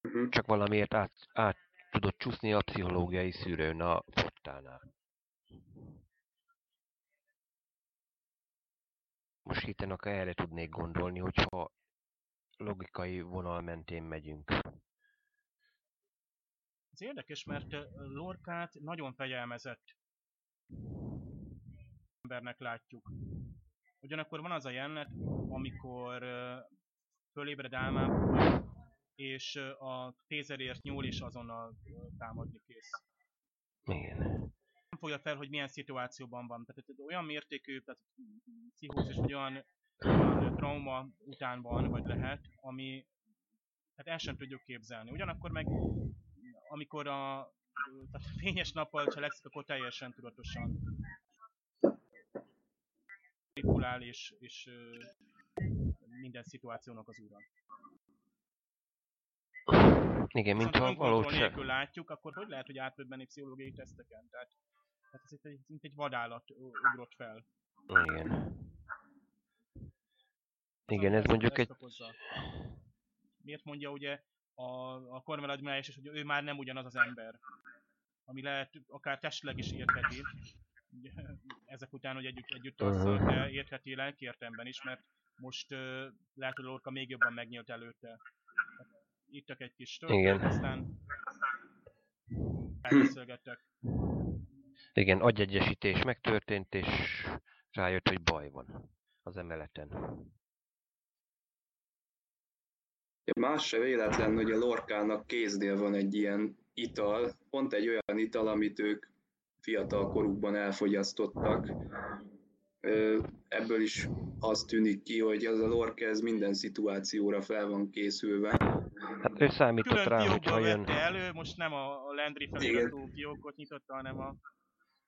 A: Uh-huh.
B: Csak valamiért át, át tudott csúszni a pszichológiai szűrőn a fottánál. Most héten erre tudnék gondolni, hogyha logikai vonal mentén megyünk.
C: Ez érdekes, mert Lorkát nagyon fegyelmezett embernek látjuk. Ugyanakkor van az a jelenet, amikor fölébred álmából, és a tézerért nyúl és azonnal támadni kész.
B: Igen.
C: Nem fogja fel, hogy milyen szituációban van. Tehát olyan mértékű, tehát pszichózis, vagy olyan, olyan trauma után van, vagy lehet, ami tehát el sem tudjuk képzelni. Ugyanakkor meg, amikor a tehát a fényes nappal cselekszik, akkor teljesen tudatosan manipulál és, és minden szituációnak az ura.
B: Igen, mintha
C: önkontroll
B: valóság...
C: nélkül látjuk, akkor hogy lehet, hogy átmenni pszichológiai teszteken? Tehát, tehát ez itt egy, mint egy vadállat ugrott fel.
B: Igen. Igen,
C: Szóval
B: ez mondjuk egy...
C: okozza. Miért mondja ugye a, a Cornwell admirális is, hogy ő már nem ugyanaz az ember. Ami lehet akár testileg is értheti. Ezek után, hogy együtt, együtt
B: Mhm.
C: alszol, de értheti lelki értelemben is, mert most uh, lehet, hogy Lorca még jobban megnyílt előtte. Ittak egy kis
B: Igen.
C: töltőt, aztán (clears throat) elbeszélgettek.
B: Igen, agyegyesítés megtörtént, és rájött, hogy baj van az emeleten.
A: Más se véletlen, hogy a Lorkának kéznél van egy ilyen ital, pont egy olyan ital, amit ők fiatal korukban elfogyasztottak. Ebből is az tűnik ki, hogy az a Lorca ez minden szituációra fel van készülve.
B: Hát ő számított
C: Külön
B: rá, hogyha
C: fiókból
B: jön...
C: vette elő, most nem a, Landry feliratú fiókot nyitotta, hanem a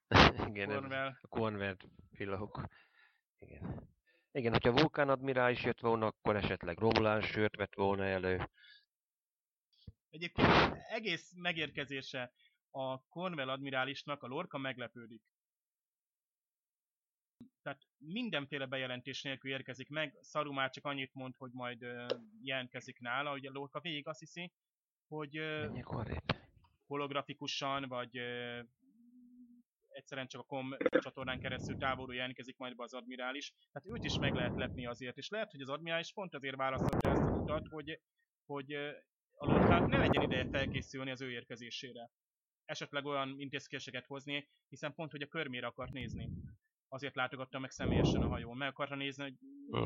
C: (laughs)
B: Igen,
C: Cornwell.
B: a Convert fiók. Igen. Igen, hogyha Vulkán admirális jött volna, akkor esetleg Romulán sört vett volna elő.
C: Egyébként egész megérkezése a Cornwell admirálisnak a Lorca meglepődik. Tehát mindenféle bejelentés nélkül érkezik meg, Saru már csak annyit mond, hogy majd ö, jelentkezik nála, a Lorca végig azt hiszi, hogy ö, holografikusan, vagy ö, egyszerűen csak a kom csatornán keresztül távolról jelentkezik majd be az admirális. Tehát őt is meg lehet lepni azért, és lehet, hogy az admirális pont azért választotta ezt az utat, hogy, hogy a Lorcának ne legyen ideje felkészülni az ő érkezésére. Esetleg olyan intézkedéseket hozni, hiszen pont, hogy a körmére akart nézni. Azért látogatta meg személyesen a hajón. Meg akarta nézni, hogy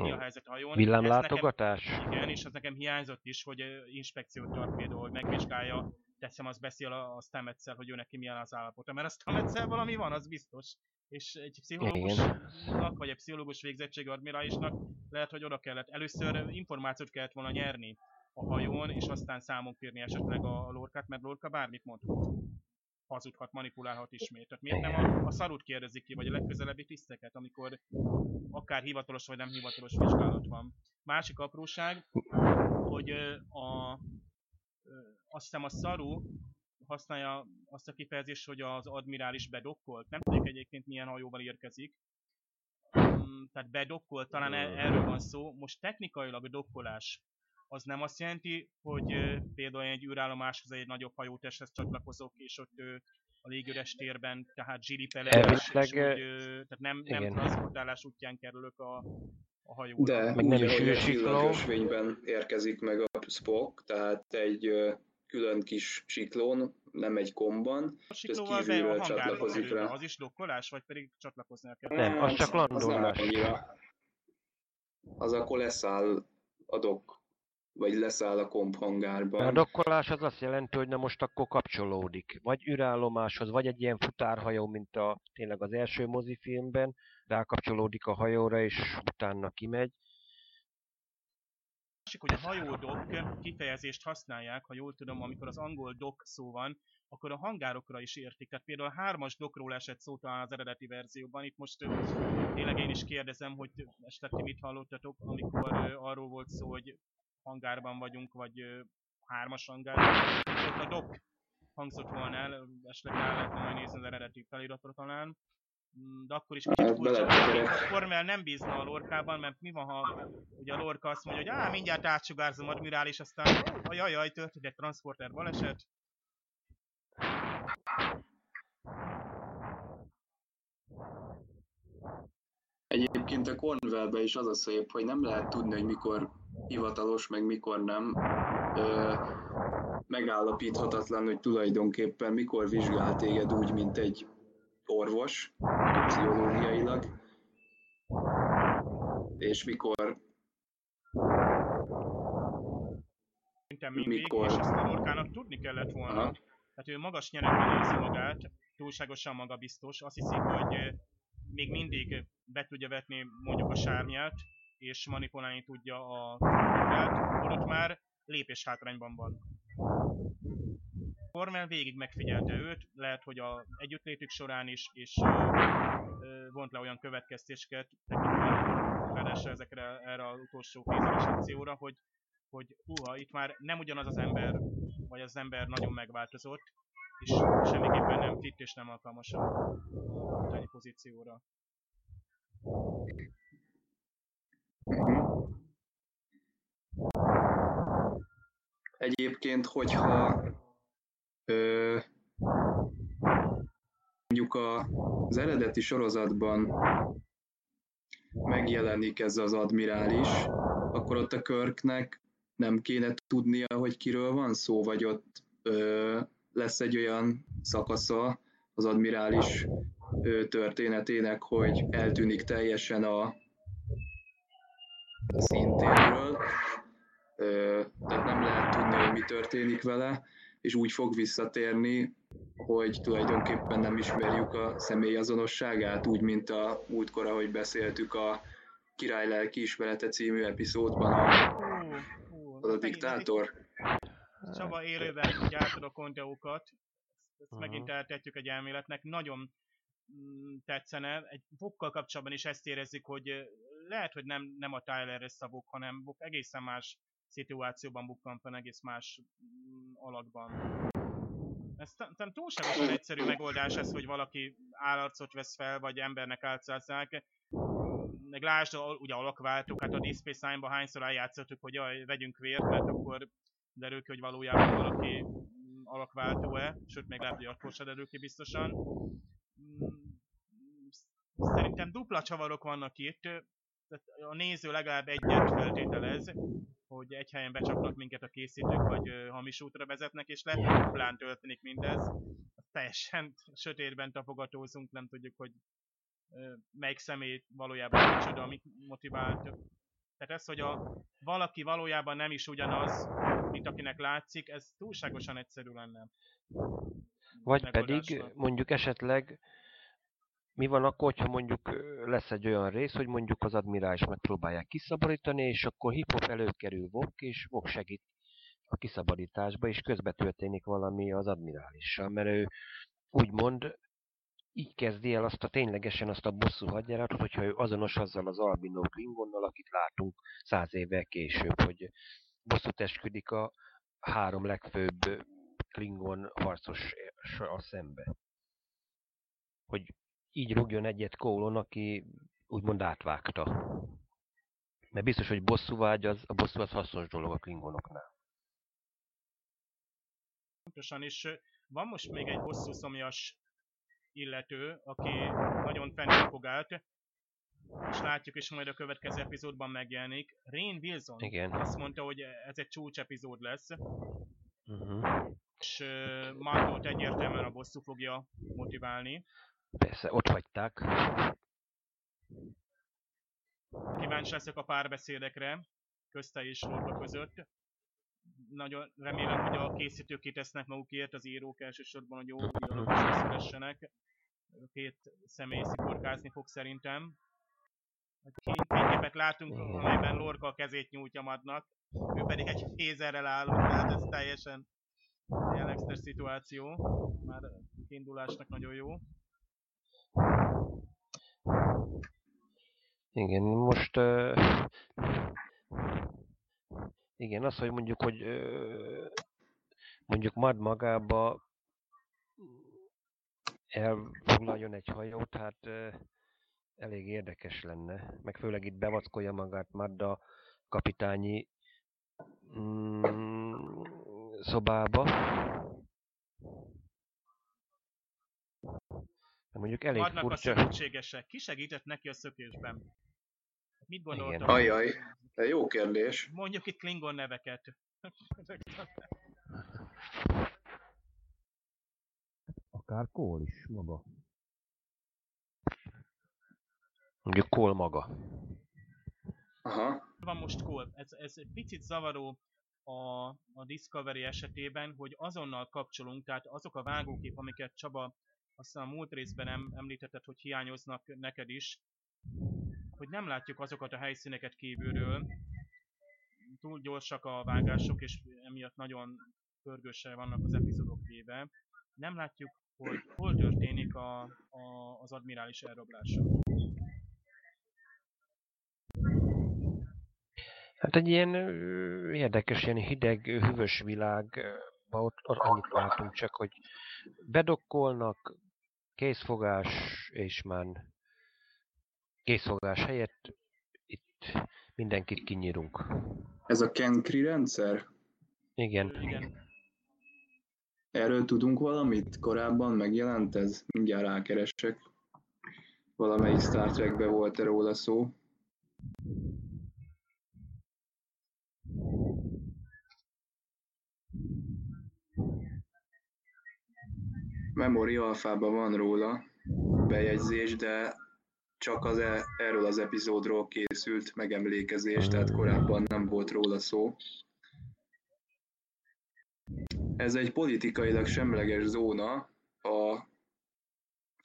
C: mi a helyzet a hajón. Nekem-
B: Villámlátogatás?
C: igen, és az nekem hiányzott is, hogy inspekciót tart például, hogy megvizsgálja, teszem, az beszél a, Stametszel, hogy ő neki milyen az állapota, mert a Stametszel valami van, az biztos. És egy pszichológusnak, vagy egy pszichológus végzettség admirálisnak lehet, hogy oda kellett. Először információt kellett volna nyerni a hajón, és aztán számon kérni esetleg a, a lorkát, mert lorka bármit mondhat. Hazudhat, manipulálhat ismét. Tehát miért nem a, a szarut kérdezik ki, vagy a legközelebbi tiszteket, amikor akár hivatalos vagy nem hivatalos vizsgálat van. Másik apróság, hogy a, azt hiszem a szaru használja azt a kifejezést, hogy az admirális bedokkolt. Nem tudjuk egyébként milyen hajóval érkezik. Mm, Tehát bedokkolt, talán erről van szó. Most technikailag a dokkolás az nem azt jelenti, hogy például egy űrállomáshoz egy nagyobb hajótesthez csatlakozok, és ott a légüres térben, tehát zsilipelek, és, és tehát nem, nem
B: igen.
C: transportálás útján kerülök a, a hajóra.
A: De
B: Meg nem is
A: csillagösvényben érkezik meg a Spock, tehát egy külön kis siklón, nem egy komban.
C: A siklóval be
A: kívülről csatlakozik rá.
C: Az is dokkolás, vagy pedig csatlakoznia kell?
B: Nem, az csak
A: Az
B: landolás.
A: annyira. az akkor leszáll a dok, vagy leszáll a komphangárban.
B: A dokkolás az azt jelenti, hogy na most akkor kapcsolódik. Vagy űrállomáshoz, vagy egy ilyen futárhajó, mint a tényleg az első mozifilmben, rákapcsolódik a hajóra, és utána kimegy.
C: másik, hogy a hajódok kifejezést használják, ha jól tudom, amikor az angol dok szó van, akkor a hangárokra is értik. Tehát például a hármas dokról esett szó talán az eredeti verzióban. Itt most tényleg én is kérdezem, hogy esetleg ti mit hallottatok, amikor arról volt szó, hogy hangárban vagyunk, vagy hármas hangárban. Ott a dok hangzott volna el, esetleg rá lehetne majd nézni az eredeti feliratra talán. Mm, De akkor is kicsit furcsa, a Cornwell nem bízna a lorkában, mert mi van, ha ugye a lorka azt mondja, hogy á, mindjárt átsugárzom admirális, aztán jaj, jaj, történt egy transporter baleset,
A: Egyébként a Cornwellben is az a szép, hogy nem lehet tudni, hogy mikor hivatalos, meg mikor nem. Ö, megállapíthatatlan, hogy tulajdonképpen mikor vizsgál téged úgy, mint egy orvos, pszichológiailag, és mikor
C: Szerintem mindig,
A: Mikor?
C: és ezt a Lorkának tudni kellett volna.
A: Aha.
C: Tehát ő magas nyerekben érzi magát, túlságosan magabiztos, azt hiszi, hogy még mindig be tudja vetni mondjuk a sárnyát, és manipulálni tudja a munkát, holott már lépés hátrányban van. Cornell végig megfigyelte őt, lehet, hogy a együttlétük során is, és ö, ö, vont le olyan következtéseket, ráadásul ezekre erre az utolsó kézeles akcióra, hogy, hogy húha, itt már nem ugyanaz az ember, vagy az ember nagyon megváltozott, és semmiképpen nem fit és nem alkalmas a pozícióra.
A: Egyébként, hogyha ö, mondjuk a, az eredeti sorozatban megjelenik ez az admirális, akkor ott a Körknek nem kéne tudnia, hogy kiről van szó, vagy ott ö, lesz egy olyan szakasza az admirális ö, történetének, hogy eltűnik teljesen a szintérről, tehát nem lehet tudni, hogy mi történik vele, és úgy fog visszatérni, hogy tulajdonképpen nem ismerjük a személy azonosságát, úgy, mint a múltkor, ahogy beszéltük a Király lelki ismerete című epizódban a, a diktátor.
C: Csaba élőben gyártod a konteókat, ezt
B: Aha.
C: megint eltetjük egy elméletnek, nagyon mm, tetszene. Egy Vokkal kapcsolatban is ezt érezzük, hogy lehet, hogy nem, nem a Tylerre szabok, hanem egészen más szituációban bukkan fel, egész más mm, alakban. Ez nem túlságosan egyszerű megoldás ez, hogy valaki állarcot vesz fel, vagy embernek álcázzák. Meg lásd, ugye alakváltók, hát a Deep Space Nine-ban hányszor eljátszottuk, hogy jaj, vegyünk vért, mert akkor derül ki, hogy valójában valaki mm, alakváltó-e, sőt még lehet, hogy akkor se derül ki biztosan. Mm, Szerintem dupla csavarok vannak itt, tehát a néző legalább egyet feltételez, hogy egy helyen becsapnak minket a készítők, vagy ö, hamis útra vezetnek, és lehet, hogy duplán történik mindez. Teljesen sötétben tapogatózunk, nem tudjuk, hogy ö, melyik személy valójában micsoda, mit motivált. Tehát ez, hogy a valaki valójában nem is ugyanaz, mint akinek látszik, ez túlságosan egyszerű lenne.
B: Vagy pedig mondjuk esetleg mi van akkor, hogyha mondjuk lesz egy olyan rész, hogy mondjuk az admirális megpróbálják kiszabadítani, és akkor hip-hop előkerül Vok, és Vok segít a kiszabadításba, és közbe történik valami az admirálissal, mert ő úgymond így kezdi el azt a ténylegesen azt a bosszú hadjáratot, hogyha ő azonos azzal az albinó Klingonnal, akit látunk száz évvel később, hogy bosszút esküdik a három legfőbb Klingon harcossal szembe. Hogy így rúgjon egyet Kólon, aki úgymond átvágta. Mert biztos, hogy bosszúvágy, az, a bosszú az hasznos dolog a Klingonoknál.
C: Pontosan, és van most még egy hosszú szomjas illető, aki nagyon fennfogált, és látjuk is majd a következő epizódban megjelenik. Rain Wilson
B: Igen.
C: azt mondta, hogy ez egy csúcs epizód lesz,
B: Uh-huh.
C: és uh, Mardót egyértelműen a bosszú fogja motiválni.
B: Persze, ott hagyták.
C: Kíváncsi leszek a párbeszédekre közte és Lorca között. Nagyon remélem, hogy a készítők kitesznek magukért, az írók elsősorban, hogy jó dialógusok szülessenek. Két személy sziporkázni fog szerintem. Fényképet látunk, amelyben Lorca a kezét nyújtja Madnak, ő pedig egy fézerrel áll, tehát ez teljesen jellegzetes szituáció. Már indulásnak nagyon jó.
B: Igen, most uh, igen, az, hogy mondjuk, hogy uh, mondjuk Mad magába elfoglaljon egy hajót, hát uh, elég érdekes lenne, meg főleg itt bevackolja magát Madda kapitányi mm, szobába. De mondjuk elég
C: Madnak
B: furcsa.
C: a szövetségesek. Ki segített neki a szökésben? Mit gondoltam?
A: Ajaj, de jó kérdés.
C: Mondjuk itt Klingon neveket.
B: Akár Kól is maga. Mondjuk Kól maga.
A: Aha,
C: van most Cole. Ez, ez egy picit zavaró a, a Discovery esetében, hogy azonnal kapcsolunk, tehát azok a vágókép, amiket Csaba aztán a múlt részben em, említetted, hogy hiányoznak neked is, hogy nem látjuk azokat a helyszíneket kívülről, túl gyorsak a vágások, és emiatt nagyon pörgősel vannak az epizódok véve. Nem látjuk, hogy hol történik a, a, az admirális elrablása.
B: Hát egy ilyen érdekes, ilyen hideg, hűvös világban ott, ott annyit látunk csak, hogy bedokkolnak, készfogás, és már készfogás helyett itt mindenkit kinyírunk.
A: ez a Kenkri rendszer?
B: Igen,
C: Igen,
A: Erről tudunk valamit? Korábban megjelent ez? Mindjárt rákeresek. Valamelyik Star Trekben volt-e róla szó? Memory alfában van róla bejegyzés, de csak az e- erről az epizódról készült megemlékezés, tehát korábban nem volt róla szó. Ez egy politikailag semleges zóna a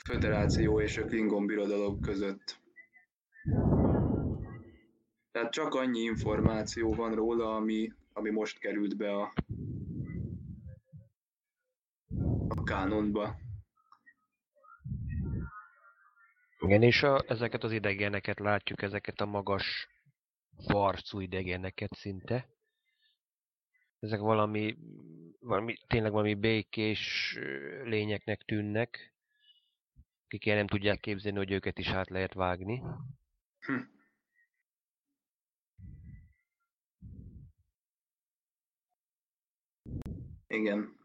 A: Föderáció és a Klingon birodalom között. Tehát csak annyi információ van róla, ami, ami most került be a, a kánonba.
B: igen, és a, ezeket az idegeneket látjuk, ezeket a magas farcú idegeneket szinte. Ezek valami, valami, tényleg valami békés lényeknek tűnnek, akik el nem tudják képzelni, hogy őket is át lehet vágni.
A: Hm. Igen.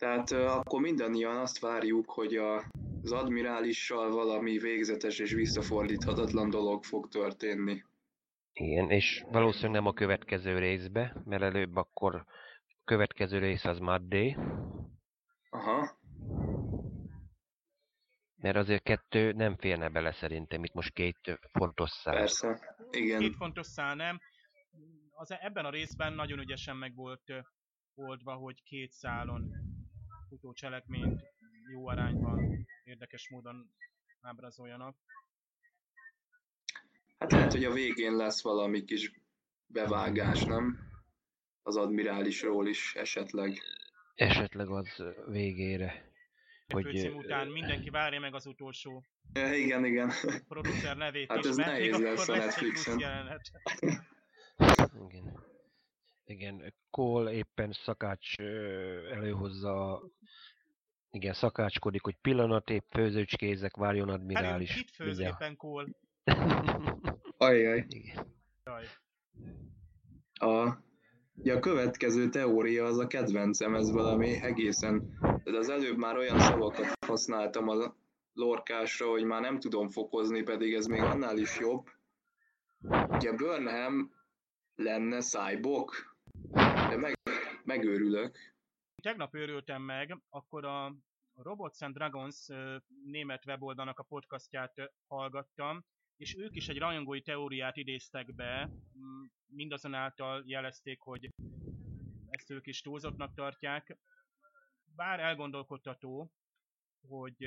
A: Tehát akkor mindannyian azt várjuk, hogy a, az admirálissal valami végzetes és visszafordíthatatlan dolog fog történni.
B: Igen, és valószínűleg nem a következő részbe, mert előbb akkor a következő rész az Maddé,
A: Aha,
B: mert azért kettő nem férne bele szerintem, itt most két fontos szám.
A: persze. Igen.
C: Két fontos szál nem. Az, ebben a részben nagyon ügyesen meg volt oldva, hogy két szálon futó cselekményt jó arányban, érdekes módon ábrázoljanak.
A: Hát lehet, hogy a végén lesz valami kis bevágás, nem? Az admirálisról is esetleg.
B: Esetleg az végére.
C: Hogy,
B: Hogy,
C: főcím
B: ö,
C: után mindenki várja meg az utolsó
A: Ja, igen, igen.
C: producer nevét
A: Hát
C: is,
A: ez
C: mert
A: nehéz lesz a Netflixen.
C: jelenet.
B: Igen. Igen, Cole éppen szakács előhozza, a- igen, szakácskodik, hogy pillanat, épp főzőcskézek, várjon admirális.
C: mit főz
B: Mindjárt.
C: éppen Cole?
A: Ajjaj.
B: Igen.
C: Jaj.
A: A, ja, a következő teória az a kedvencem, ez valami egészen... De az előbb már olyan szavakat használtam a lorkásra, hogy már nem tudom fokozni, pedig ez még annál is jobb. Ugye Burnham lenne cyborg? De meg, megőrülök.
C: Tegnap őrültem meg, akkor a Robots and Dragons német weboldalnak a podcastját hallgattam, és ők is egy rajongói teóriát idéztek be, mindazonáltal jelezték, hogy ezt ők is túlzottnak tartják, bár elgondolkodtató, hogy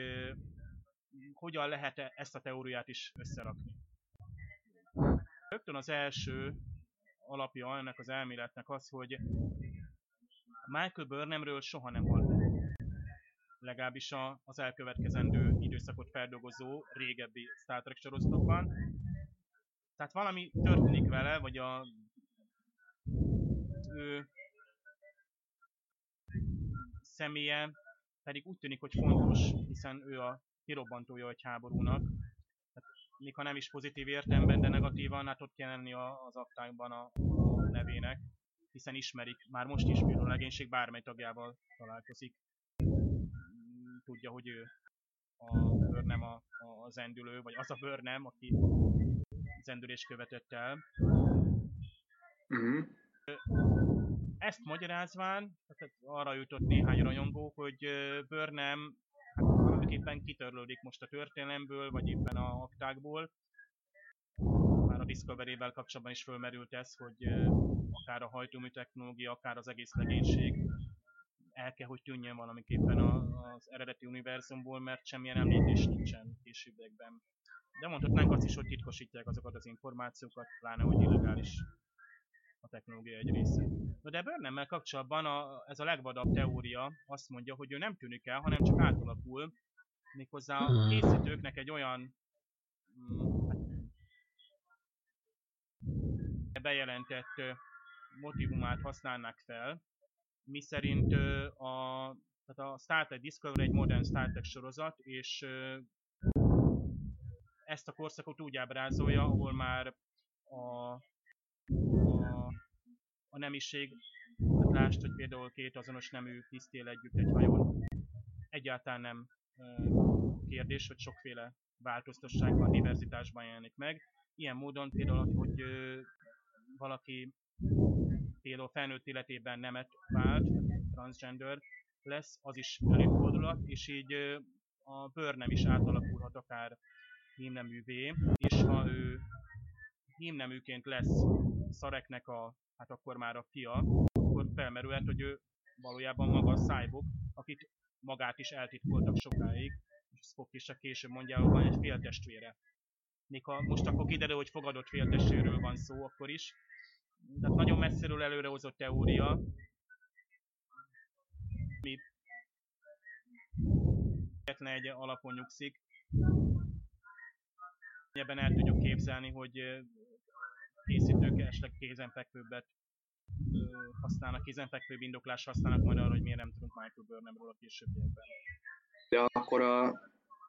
C: hogyan lehet ezt a teóriát is összerakni. Rögtön az első alapja ennek az elméletnek az, hogy Michael Burnhamről soha nem hallottunk. Legalábbis az elkövetkezendő időszakot feldolgozó régebbi Star Trek sorozatokban. Tehát valami történik vele, vagy a ő személye pedig úgy tűnik, hogy fontos, hiszen ő a kirobbantója egy háborúnak. Még ha nem is pozitív értelemben, de negatívan, hát ott kell lenni az aktákban a, a nevének, hiszen ismerik, már most is a legénység bármely tagjával találkozik. Tudja, hogy ő a bőr nem a, a zendülő, vagy az a bőr nem, aki zendülés követett el. Uh-huh. Ezt magyarázván, tehát arra jutott néhány rajongó, hogy Burnham hát valamiképpen kitörlődik most a történelemből, vagy éppen a aktákból. Már a Discovery-vel kapcsolatban is fölmerült ez, hogy akár a hajtómű technológia, akár az egész legénység el kell, hogy tűnjön valamiképpen az eredeti univerzumból, mert semmilyen említés nincsen későbbiekben. De mondhatnánk azt is, hogy titkosítják azokat az információkat, pláne hogy illegális a technológia egy része. Na de Burnham-mel kapcsolatban a, ez a legvadabb teória azt mondja, hogy ő nem tűnik el, hanem csak átalakul, méghozzá a hmm. készítőknek egy olyan mm, hát, bejelentett motivumát használnak fel, mi szerint a, tehát a Star Trek Discovery egy modern Star Trek sorozat, és ezt a korszakot úgy ábrázolja, ahol már a a nemiség, hát lásd, hogy például két azonos nemű tisztél együtt egy hajón. Egyáltalán nem kérdés, hogy sokféle változtasságban, diverzitásban jelenik meg. Ilyen módon például, hogy valaki például felnőtt életében nemet vált, transgender lesz, az is előfordulhat, és így a bőr nem is átalakulhat akár hímneművé, és ha ő hímneműként lesz Szareknek a hát akkor már a fia, akkor felmerülhet, hogy ő valójában maga a Cyborg, akit magát is eltitkoltak sokáig, Spock is csak később mondja, hogy van egy féltestvére. Még ha most akkor kiderül, hogy fogadott féltestvéről van szó, akkor is. Tehát nagyon messziről előrehozott teória, mi egyetlen egy alapon nyugszik. Ebben el tudjuk képzelni, hogy készítők esetleg kézenfekvőbbet használnak, kézenfekvőbb indoklást használnak majd arra, hogy miért nem tudunk Michael Burnhamról a későbbiekben.
A: De akkor a,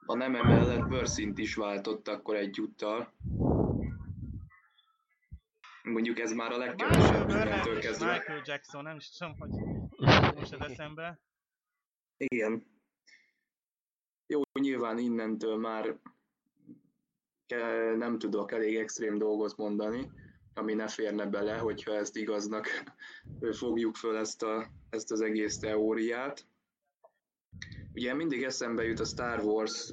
A: a nem emellett bőrszint is váltott akkor egyúttal. Mondjuk ez már a legkevesebb
C: mindentől kezdve. Michael Jackson, nem is tudom, hogy most ez eszembe.
A: Igen. Jó, nyilván innentől már nem tudok elég extrém dolgot mondani, ami ne férne bele, hogyha ezt igaznak (laughs) fogjuk föl ezt, a, ezt az egész teóriát. Ugye mindig eszembe jut a Star Wars,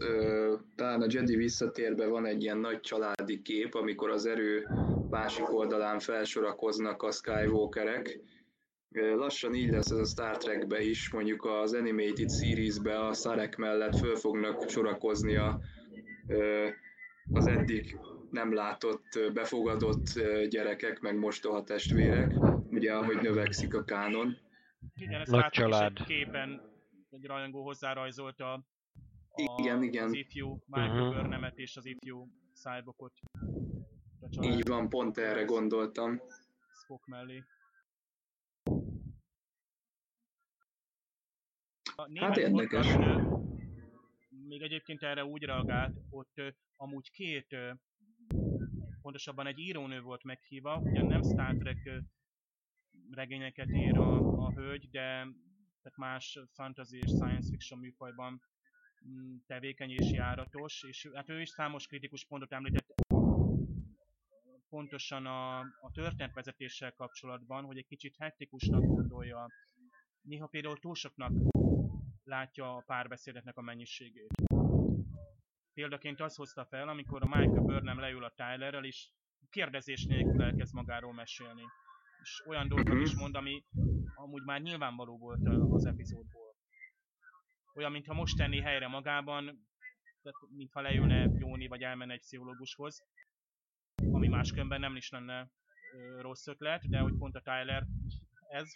A: talán a Jedi visszatérbe van egy ilyen nagy családi kép, amikor az erő másik oldalán felsorakoznak a Skywalkerek. Lassan így lesz ez a Star Trekbe is, mondjuk az Animated Series-be a Sarek mellett föl fognak sorakozni a, az eddig nem látott, befogadott gyerekek, meg mostoha testvérek, ugye ahogy növekszik a kánon.
C: Igen, ezt Nagy család. Képen egy rajongó hozzárajzolta a,
A: igen, igen.
C: az ifjú Michael uh-huh. Burnhamet és az ifjú Cyborgot.
A: Így van, pont erre gondoltam.
C: Spock mellé. A hát érdekes. Még egyébként erre úgy reagált, ott amúgy két pontosabban egy írónő volt meghívva, ugyan nem Star Trek regényeket ír a, a hölgy, de tehát más fantasy és science fiction műfajban mm, tevékeny és járatos, és hát ő is számos kritikus pontot említett pontosan a, a történetvezetéssel kapcsolatban, hogy egy kicsit hektikusnak gondolja, néha például túl soknak látja a párbeszédeknek a mennyiségét. példaként azt hozta fel, amikor a Michael Burnham leül a Tylerrel, és kérdezés nélkül elkezd magáról mesélni. És olyan dolgokat is mond, ami amúgy már nyilvánvaló volt az epizódból. Olyan, mintha most tenni helyre magában, tehát mintha leülne Jóni, vagy elmenne egy pszichológushoz, ami máskülönben nem is lenne rossz ötlet, de hogy pont a Tyler ez,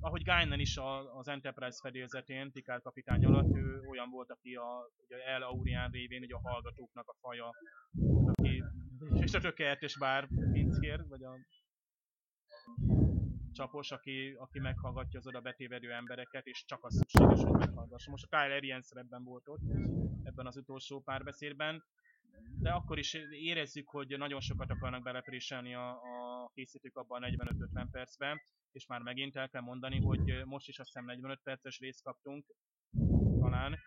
C: ahogy Guinan is a, az Enterprise fedélzetén, Picard kapitány alatt, ő olyan volt, aki a, ugye El Aurian révén ugye a hallgatóknak a faja, aki, és a tökéletes bár pincér, vagy a csapos, aki, aki meghallgatja az oda betévedő embereket, és csak az szükséges, hogy meghallgassa. Most a Tyler ilyen szerepben volt ott, ebben az utolsó párbeszédben, de akkor is érezzük, hogy nagyon sokat akarnak belepréselni a, a készítők abban a 45-50 percben, és már megint el kell mondani, hogy most is azt hiszem 45 perces részt kaptunk, talán.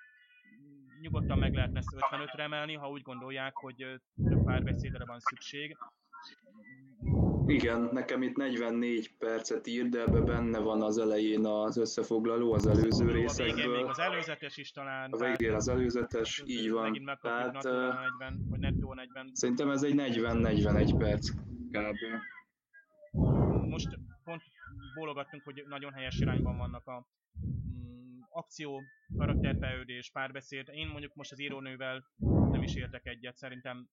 C: Nyugodtan meg lehetne ezt 55-re emelni, ha úgy gondolják, hogy több párbeszédre van szükség.
A: Igen, nekem itt 44 percet ír, de ebbe benne van az elején az összefoglaló az előző
C: A végén
A: részekből.
C: még az előzetes is talán.
A: A végén az előzetes, így van. Tehát ö,
C: 40, vagy nettó 40.
A: szerintem ez egy 40-41 perc kb.
C: Most pont bólogattunk, hogy nagyon helyes irányban vannak a mm, akció, karakterfejlődés, párbeszéd. Én mondjuk most az írónővel nem is értek egyet, szerintem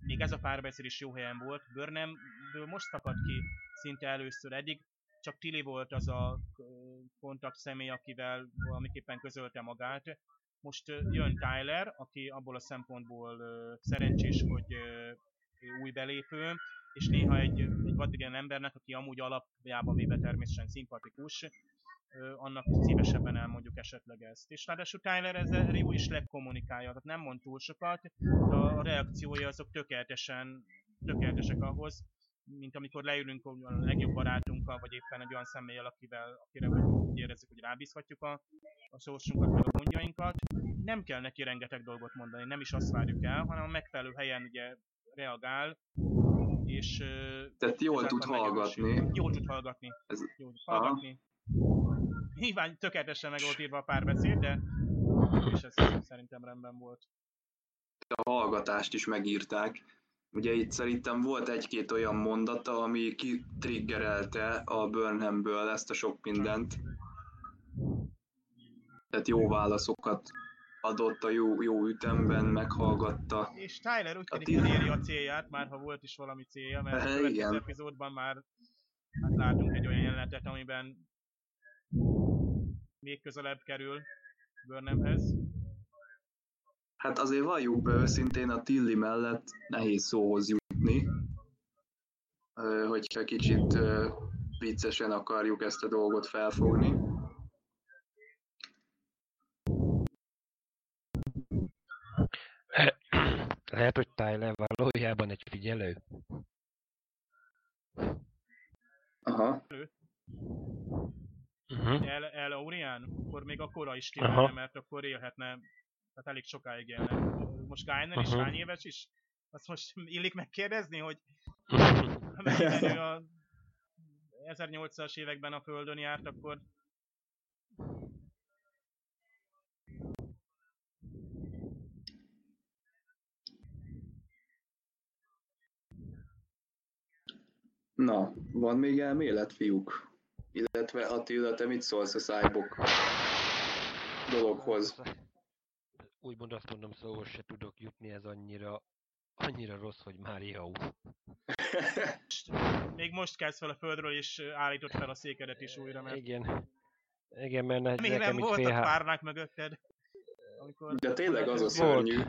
C: még ez a párbeszéd is jó helyen volt. Burnhamből most szakadt ki szinte először eddig, csak Tilly volt az a kontakt személy, akivel valamiképpen közölte magát. Most jön Tyler, aki abból a szempontból szerencsés, hogy új belépő, és néha egy, egy vadidegen embernek, aki amúgy alapjában véve természetesen szimpatikus, annak szívesebben elmondjuk esetleg ezt. És ráadásul Tyler ezzel jó is lekommunikálja, tehát nem mond túl sokat, de a reakciója azok tökéletesen, tökéletesek ahhoz, mint amikor leülünk a legjobb barátunkkal, vagy éppen egy olyan személlyel, akivel, akire úgy, érezzük, hogy rábízhatjuk a, a sorsunkat, vagy a gondjainkat. Nem kell neki rengeteg dolgot mondani, nem is azt várjuk el, hanem a megfelelő helyen ugye reagál, és...
A: Tehát jól tud hallgatni.
C: Jól tud hallgatni.
A: Ez,
C: Jól tud hallgatni. Nyilván tökéletesen meg volt írva a párbeszéd, de és ez szerintem rendben volt.
A: a hallgatást is megírták. Ugye itt szerintem volt egy-két olyan mondata, ami kitriggerelte a Burnhamből ezt a sok mindent. Tehát jó válaszokat adott a jó, jó ütemben, meghallgatta.
C: És Tyler úgy
A: A
C: tűnik, hogy éri a célját, már ha volt is valami célja, mert a
A: Eh,
C: következő
A: igen.
C: epizódban már hát látunk egy olyan jelenetet, amiben még közelebb kerül Burnhamhez.
A: Hát azért valljuk be őszintén, a Tilly mellett nehéz szóhoz jutni, hogyha kicsit viccesen akarjuk ezt a dolgot felfogni.
B: Lehet, hogy Tyler valójában egy figyelő.
A: Aha.
B: Uh-huh.
C: El, El Aurian, akkor még akkora is
B: Aha.
C: kéne, mert akkor élhetne, tehát elég sokáig élne. Most Guinan is
B: Aha.
C: hány éves is? Azt most illik megkérdezni, hogy (laughs) mennyiben ő a 1800-as években a Földön járt, akkor
A: Na, van még elmélet, fiúk? Illetve Attila, te mit szólsz a cyborg dologhoz?
B: Úgymond azt mondom, szóhoz se tudok jutni, ez annyira, annyira rossz, hogy már jó. (laughs)
C: még most kezd fel a Földről, és állított fel a székedet is újra, mert
B: Igen. Igen, mert ne- nekem itt
C: voltak
B: fél
C: párnák mögötted. Amikor
A: De tényleg az a
B: Volt.
A: szörnyű,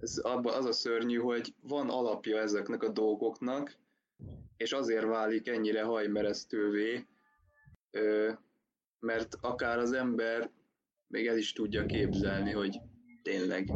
A: ez abba az a szörnyű, hogy van alapja ezeknek a dolgoknak, és azért válik ennyire hajmeresztővé, mert akár az ember még el is tudja képzelni, hogy tényleg.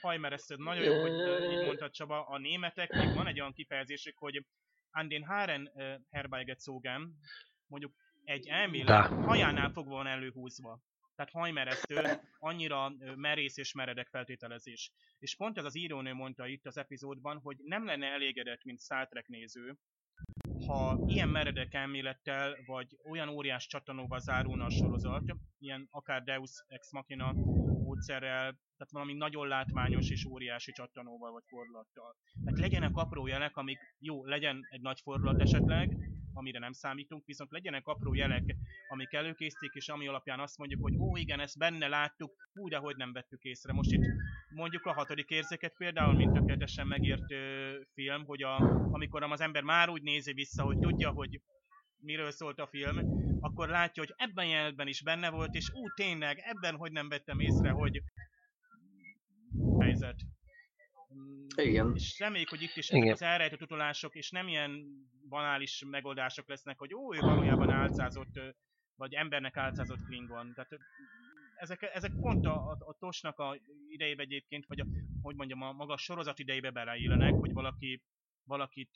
C: hajmeresztőd. Nagyon jó, hogy így mondtad Csaba, a németeknek van egy olyan kifejezésük, hogy an den Haaren herbeigezogen, mondjuk egy elmélet hajánál fogva van előhúzva. Tehát hajmeresztő, annyira merész és meredek feltételezés. És pont ez az írónő mondta itt az epizódban, hogy nem lenne elégedett, mint Star Trek néző, ha ilyen meredek elmélettel, vagy olyan óriás csatanóval zárulna a sorozat, ilyen akár Deus Ex Machina mód módszerrel, tehát valami nagyon látványos és óriási csattanóval vagy fordulattal. Tehát legyenek apró jelek, amik jó, legyen egy nagy fordulat esetleg, amire nem számítunk, viszont legyenek apró jelek, amik előkészítik, és ami alapján azt mondjuk, hogy ó, igen, ezt benne láttuk, hú, de hogy nem vettük észre. Most itt mondjuk a hatodik érzéket például, mint tökéletesen megírt ö, film, hogy a, amikor az ember már úgy nézi vissza, hogy tudja, hogy miről szólt a film, akkor látja, hogy ebben jelenetben is benne volt, és ú, tényleg, ebben hogy nem vettem észre, hogy helyzet.
A: Igen.
C: És reméljük, hogy itt is
B: Igen.
C: ezek az elrejtett utalások, és nem ilyen banális megoldások lesznek, hogy ó, ő valójában álcázott, vagy embernek álcázott Klingon. Tehát ezek, ezek pont a, a, a Tosnak a idejébe egyébként, vagy a, hogy mondjam, a maga a sorozat idejébe beleillenek, hogy valaki, valakit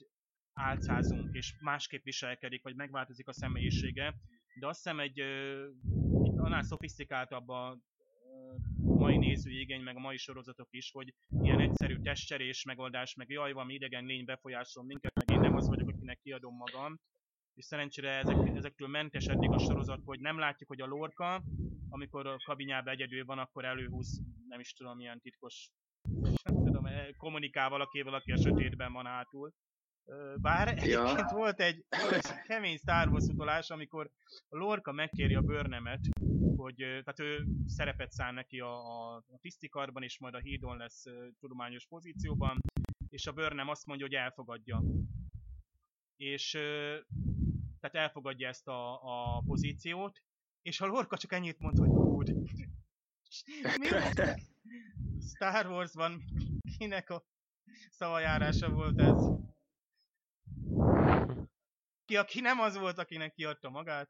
C: álcázunk, és másképp viselkedik, vagy megváltozik a személyisége. De azt hiszem egy itt annál szofisztikáltabb a mai nézői igény, meg a mai sorozatok is, hogy ilyen egyszerű testcserés megoldás, meg jaj, valami idegen lény befolyásol minket, meg az vagyok, akinek kiadom magam. És szerencsére ezek, ezektől mentes eddig a sorozat, hogy nem látjuk, hogy a lorka, amikor a kabinjában egyedül van, akkor előhúz, nem is tudom, milyen titkos, nem tudom, eh, kommunikál valakivel, aki a sötétben van hátul. Bár egyébként volt egy, volt egy kemény Star Wars utalás, amikor a Lorca megkéri a Burnhamet, hogy tehát ő szerepet szán neki a, a, a tisztikarban, és majd a hídon lesz tudományos pozícióban, és a Burnham azt mondja, hogy elfogadja. És tehát elfogadja ezt a, a pozíciót, és a Lorca csak ennyit mond, hogy good. (laughs) Mi van? Star Warsban kinek a szavajárása volt ez? Ki, aki nem az volt, akinek kiadta magát?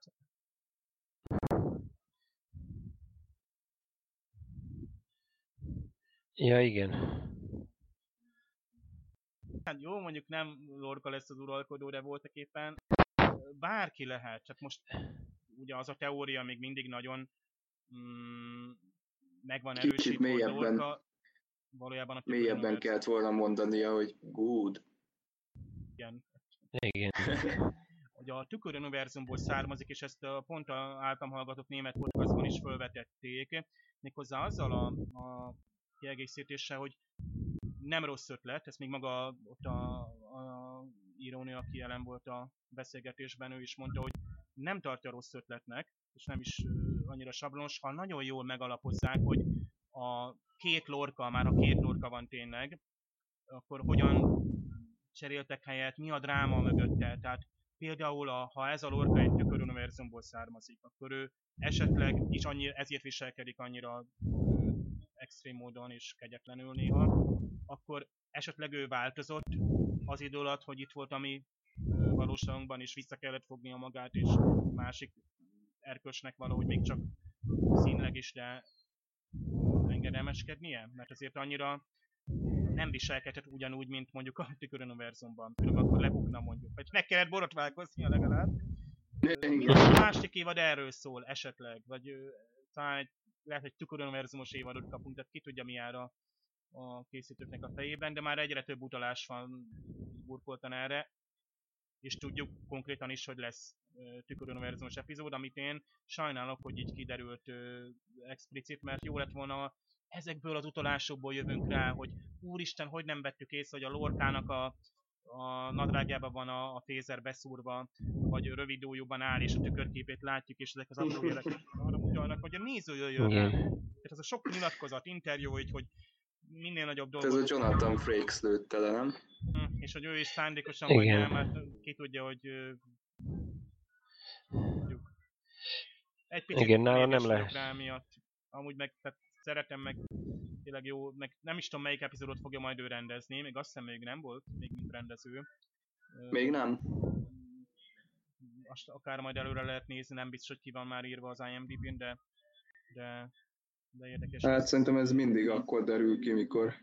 B: Ja, igen.
C: Hát jó, mondjuk nem Lorca lesz az uralkodó, de voltak éppen bárki lehet, csak most ugye az a teória még mindig nagyon mm, megvan
A: Kicsit
C: erősítve, hogy
A: mélyebben-
C: Lorca valójában a
A: Mélyebben kellett volna mondania, hogy good.
C: Igen,
B: Igen. (laughs)
C: hogy a tüköruniverzumból származik, és ezt a pont a általam hallgatott német podcastban is felvetették, méghozzá azzal a, a kiegészítéssel, hogy nem rossz ötlet, ez még maga ott a, a írónő, aki jelen volt a beszélgetésben, ő is mondta, hogy nem tartja rossz ötletnek, és nem is annyira sablonos, ha nagyon jól megalapozzák, hogy a két lorka, már ha két lorka van tényleg, akkor hogyan cseréltek helyet, mi a dráma mögötte, tehát például a, ha ez a lorka egy tüköruniverzumból származik, akkor ő esetleg is annyi, ezért viselkedik annyira extrém módon és kegyetlenül néha, akkor esetleg ő változott az idő alatt, hogy itt volt, ami valóságunkban is vissza kellett fognia magát, és másik erkölcsnek valahogy még csak színleg is, de engedelmeskednie, mert azért annyira nem viselkedhet ugyanúgy, mint mondjuk a tüköruniverzumban. Különben akkor lebukna mondjuk. Vagy meg kellett borotválkoznia legalább. A másik évad erről szól esetleg, vagy talán egy, lehet, hogy tüköruniverzumos évadot kapunk, tehát ki tudja mi jár a, a készítőknek a fejében, de már egyre több utalás van burkoltan erre, és tudjuk konkrétan is, hogy lesz tüköruniverzumos epizód, amit én sajnálok, hogy így kiderült ö, explicit, mert jó lett volna ezekből az utalásokból jövünk rá, hogy úristen, hogy nem vettük észre, hogy a lorkának a, a nadrágjában van a, a fézer beszúrva, vagy rövid ujjúban áll, és a tükörképét látjuk, és ezek az apró jelek arra utalnak, hogy a néző jöjjön rá. Tehát ez a sok nyilatkozat, interjú, hogy, hogy minél nagyobb
A: Ez a
C: dolgot
A: Jonathan Frakes lőtte le, nem?
C: Hm, és hogy ő is szándékosan
B: Igen.
C: mondja, el, mert ki tudja, hogy mondjuk egy picit
B: Igen, nála nem lehet.
C: rá miatt. Amúgy meg tehát szeretem meg tényleg jó, meg nem is tudom melyik epizódot fogja majd ő rendezni, még azt hiszem még nem volt, még mint rendező.
A: Még nem?
C: Azt akár majd előre lehet nézni, nem biztos, hogy ki van már írva az IMDb-n, de, de, de érdekes.
A: Hát szerintem ez mindig akkor derül ki, mikor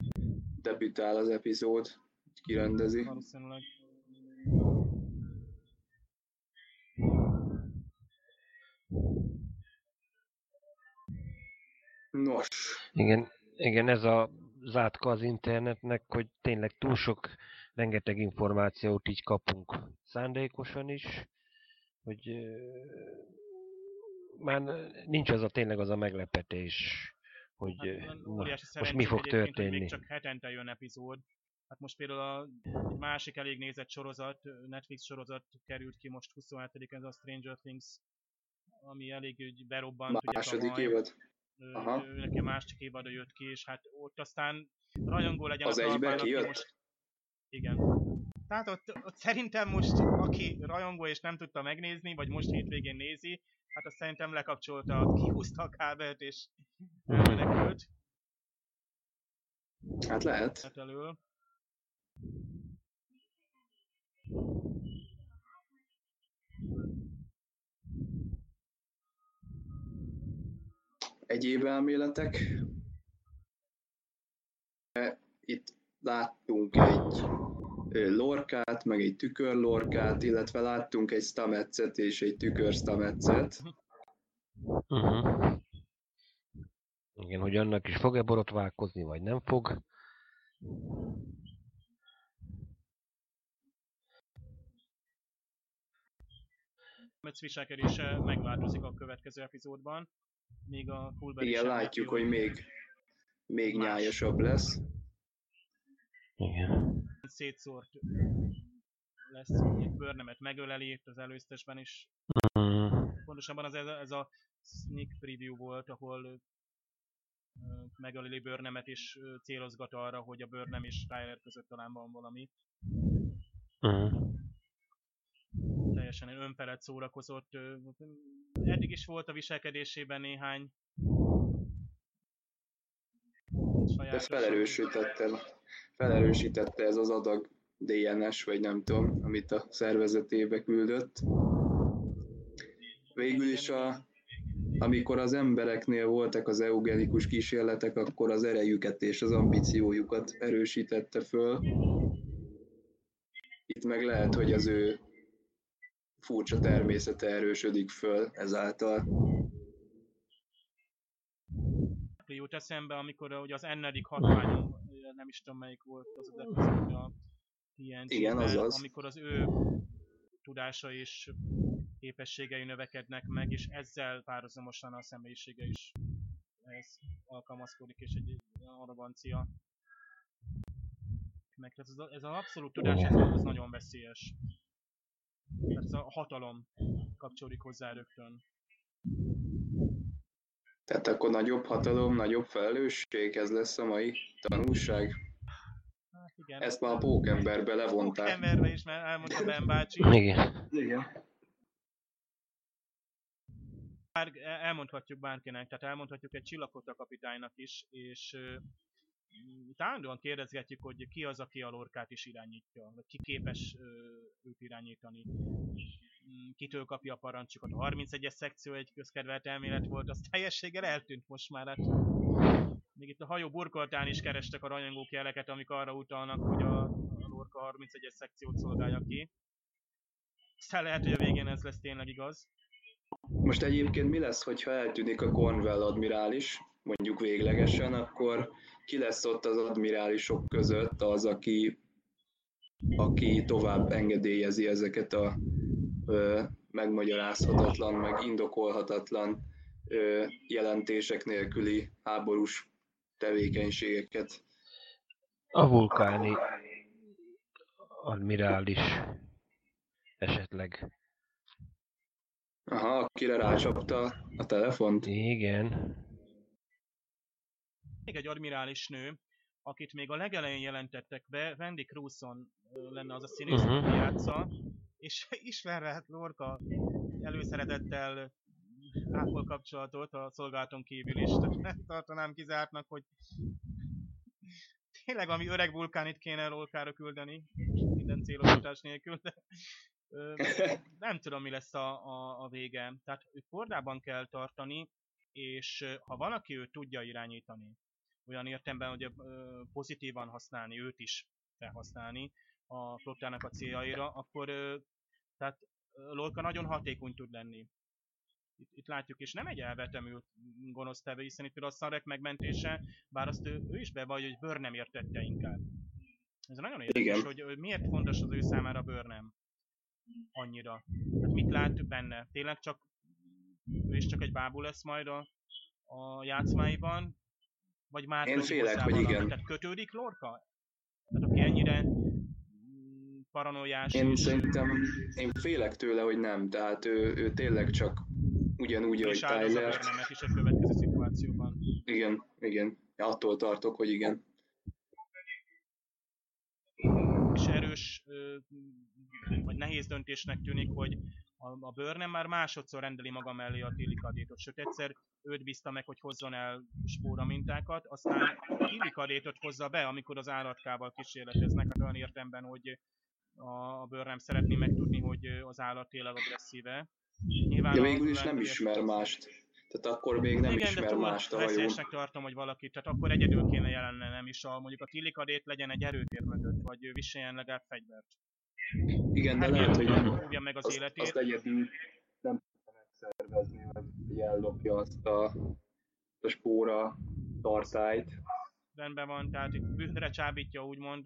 A: debütál az epizód, kirendezi.
C: Valószínűleg.
A: Nos,
B: Igen, igen, ez a zátka az internetnek, hogy tényleg túl sok, rengeteg információt így kapunk szándékosan is, hogy már nincs az a tényleg az a meglepetés, hogy
C: Hát,
B: na,
C: óriási
B: most mi fog történni.
C: Még csak hetente jön epizód. Hát most például a egy másik elég nézett sorozat, Netflix sorozat került ki most 27 ez a Stranger Things, ami elég úgy berobbant. ugye
A: Második
C: tavaly.
A: évad. Aha.
C: ő neki a másik évada jött ki, és hát ott aztán rajongó legyen
A: Az
C: a
A: egybe
C: talpán, aki
A: kijött?
C: most... Igen. Tehát ott, ott szerintem most, aki rajongó és nem tudta megnézni, vagy most hétvégén nézi, hát azt szerintem lekapcsolta, kihúzta a kábelt és elmenekült
A: Hát lehet.
C: net elől.
A: Egyéb elméletek. E, Itt láttunk egy lorkát, meg egy tükörlorkát, illetve láttunk egy stametszet és egy tükör stametszet.
B: Uh-huh. Igen, hogy annak is fog-e borotválkozni, vagy nem fog.
C: Metsz viselkedése megváltozik a következő epizódban, míg a Fulber
A: Igen, látjuk, hogy még, még nyájasabb lesz.
B: Igen.
C: Szétszórt lesz, egy bőrnemet megöleli, itt az előztesben is.
B: Uh,
C: Pontosabban az ez a, ez a sneak preview volt, ahol megöleli bőrnemet és célozgat arra, hogy a bőrnem és Tyler között talán van valami.
B: uh,
C: Teljesen önfelett szórakozott. Eddig is volt a viselkedésében néhány
A: De
C: sajátos-
A: felerősítette, felerősítette ez az adag DNS, vagy nem tudom, amit a szervezetébe küldött. Végül is, a, amikor az embereknél voltak az eugenikus kísérletek, akkor az erejüket és az ambíciójukat erősítette föl. Itt meg lehet, hogy az ő furcsa természete erősödik föl ezáltal.
C: jut eszembe, amikor ugye az ennedik hatványom, nem is tudom melyik volt az az epizód a TNG-ben,
A: Igen, azaz.
C: amikor az ő tudása és képességei növekednek meg, és ezzel párhuzamosan a személyisége is ehhez alkalmazkodik, és egy arrogancia. Meg ez, a, ez az abszolút tudás, ez, ez nagyon veszélyes. Ez a hatalom kapcsolódik hozzá rögtön.
A: Tehát akkor nagyobb hatalom, nagyobb felelősség, ez lesz a mai tanulság.
C: Hát igen.
A: Ezt már a pókemberbe levonták.
C: Emberbe is, mert elmondta Ben bácsi.
B: igen.
A: Igen.
C: bár, elmondhatjuk bárkinek, tehát elmondhatjuk egy csillagkota kapitánynak is, és állandóan kérdezgetjük, hogy ki az, aki a lorkát is irányítja, vagy ki képes ö, őt irányítani. Mm, Kitől kapja a parancsokat. A 31-es szekció egy közkedvelt elmélet volt, az teljességgel eltűnt most már. Hát. Még itt a hajó burkoltán is kerestek a rajongók jeleket, amik arra utalnak, hogy a, a lorka 31-es szekciót szolgálja ki. Aztán lehet, hogy a végén ez lesz tényleg igaz.
A: Most egyébként mi lesz, hogyha eltűnik a Cornwell admirális, mondjuk véglegesen, akkor ki lesz ott az admirálisok között az, aki, aki tovább engedélyezi ezeket a megmagyarázhatatlan, meg indokolhatatlan ö, jelentések nélküli háborús tevékenységeket.
B: A vulkáni admirális esetleg.
A: Aha, akire rácsapta a telefont.
B: Igen.
C: még egy admirális nő, akit még a legelején jelentettek be, Wendy Crewson lenne az a színész, aki játsza, és (laughs) ismerve hát Lorca előszeretettel ápol kapcsolatot a szolgálaton kívül is, tehát nem tartanám kizártnak, hogy tényleg valami öreg vulkánit kéne Lorkára küldeni, minden célosítás nélkül, de nem tudom, mi lesz a, a, a vége. Tehát őt kordában kell tartani, és ha valaki őt tudja irányítani, olyan értemben, hogy pozitívan használni, őt is felhasználni a flottának a céljaira, akkor tehát Lorca nagyon hatékony tud lenni. Itt, itt látjuk, és nem egy elvetemült gonosz tevő, hiszen itt például a szarek megmentése, bár azt ő, ő is bevallja, hogy bőr nem értette inkább. Ez nagyon érdekes,
A: Igen.
C: hogy, hogy miért fontos az ő számára bőr nem annyira. Tehát mit lát benne? Tényleg csak ő is csak egy bábú lesz majd a, a játszmáiban, Vagy már
A: Én félek, hogy igen.
C: Tehát kötődik Lorca? Tehát aki ennyire paranoiás
A: Én
C: és...
A: szerintem, én félek tőle, hogy nem, tehát ő, ő tényleg csak ugyanúgy, ahogy
C: és
A: Tyler.
C: Burnhamet is a következő szituációban.
A: Igen, igen. Attól tartok, hogy igen.
C: És erős, vagy nehéz döntésnek tűnik, hogy a, a Burnham már másodszor rendeli maga mellé a Tillikadétot, sőt egyszer őt bízta meg, hogy hozzon el spóra mintákat, aztán Tillikadétot hozza be, amikor az állatkával kísérleteznek, hát olyan értemben, hogy a, a Burnham szeretné megtudni, hogy az állat tényleg agresszíve. Nyilván
A: De
C: a
A: végül is nem ismer mást. Tehát akkor még nem
C: igen,
A: ismer
C: de
A: mást a hajón.
C: veszélyesnek tartom, hogy valaki, tehát akkor egyedül kéne jelenne, nem is a, mondjuk a Tillikadét legyen egy erőtér mögött, vagy viseljen legalább fegyvert.
A: Igen, de
C: Hát
A: lehet, hogy nem,
C: meg az
A: azt,
C: életét.
A: azt egyedül nem tudja megszervezni, hogy hogy ellopja azt a, a spóra tartályt.
C: rendben van, tehát itt bűnre csábítja úgymond,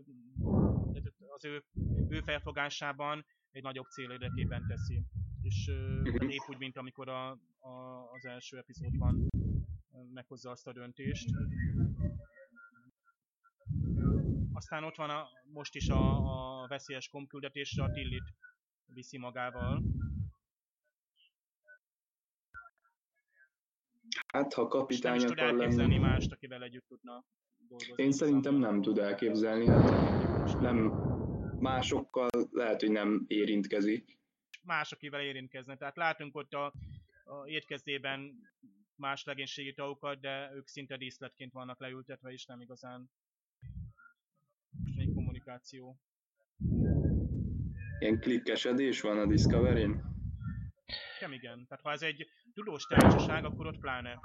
C: az ő, ő felfogásában egy nagyobb cél érdekében teszi. És
A: Mhm.
C: uh, épp úgy, mint amikor a, a, az első epizódban meghozza azt a döntést. Aztán ott van a, most is a, a veszélyes komküldetésre a Tillit viszi magával.
A: Hát, ha
C: nem
A: kapitány
C: tud
A: akar lenni,
C: mást, akivel együtt tudna dolgozni.
A: én szerintem nem tud elképzelni. Hát nem, másokkal lehet, hogy nem érintkezik.
C: más, akivel érintkezne. Tehát látunk ott a, a étkezdében más legénységi tagokat, de ők szinte díszletként vannak leültetve, és nem igazán egy kommunikáció.
A: Ilyen klikkesedés van a Discovery-n.
C: Nem igen. Tehát ha ez egy tudós társaság, akkor ott pláne.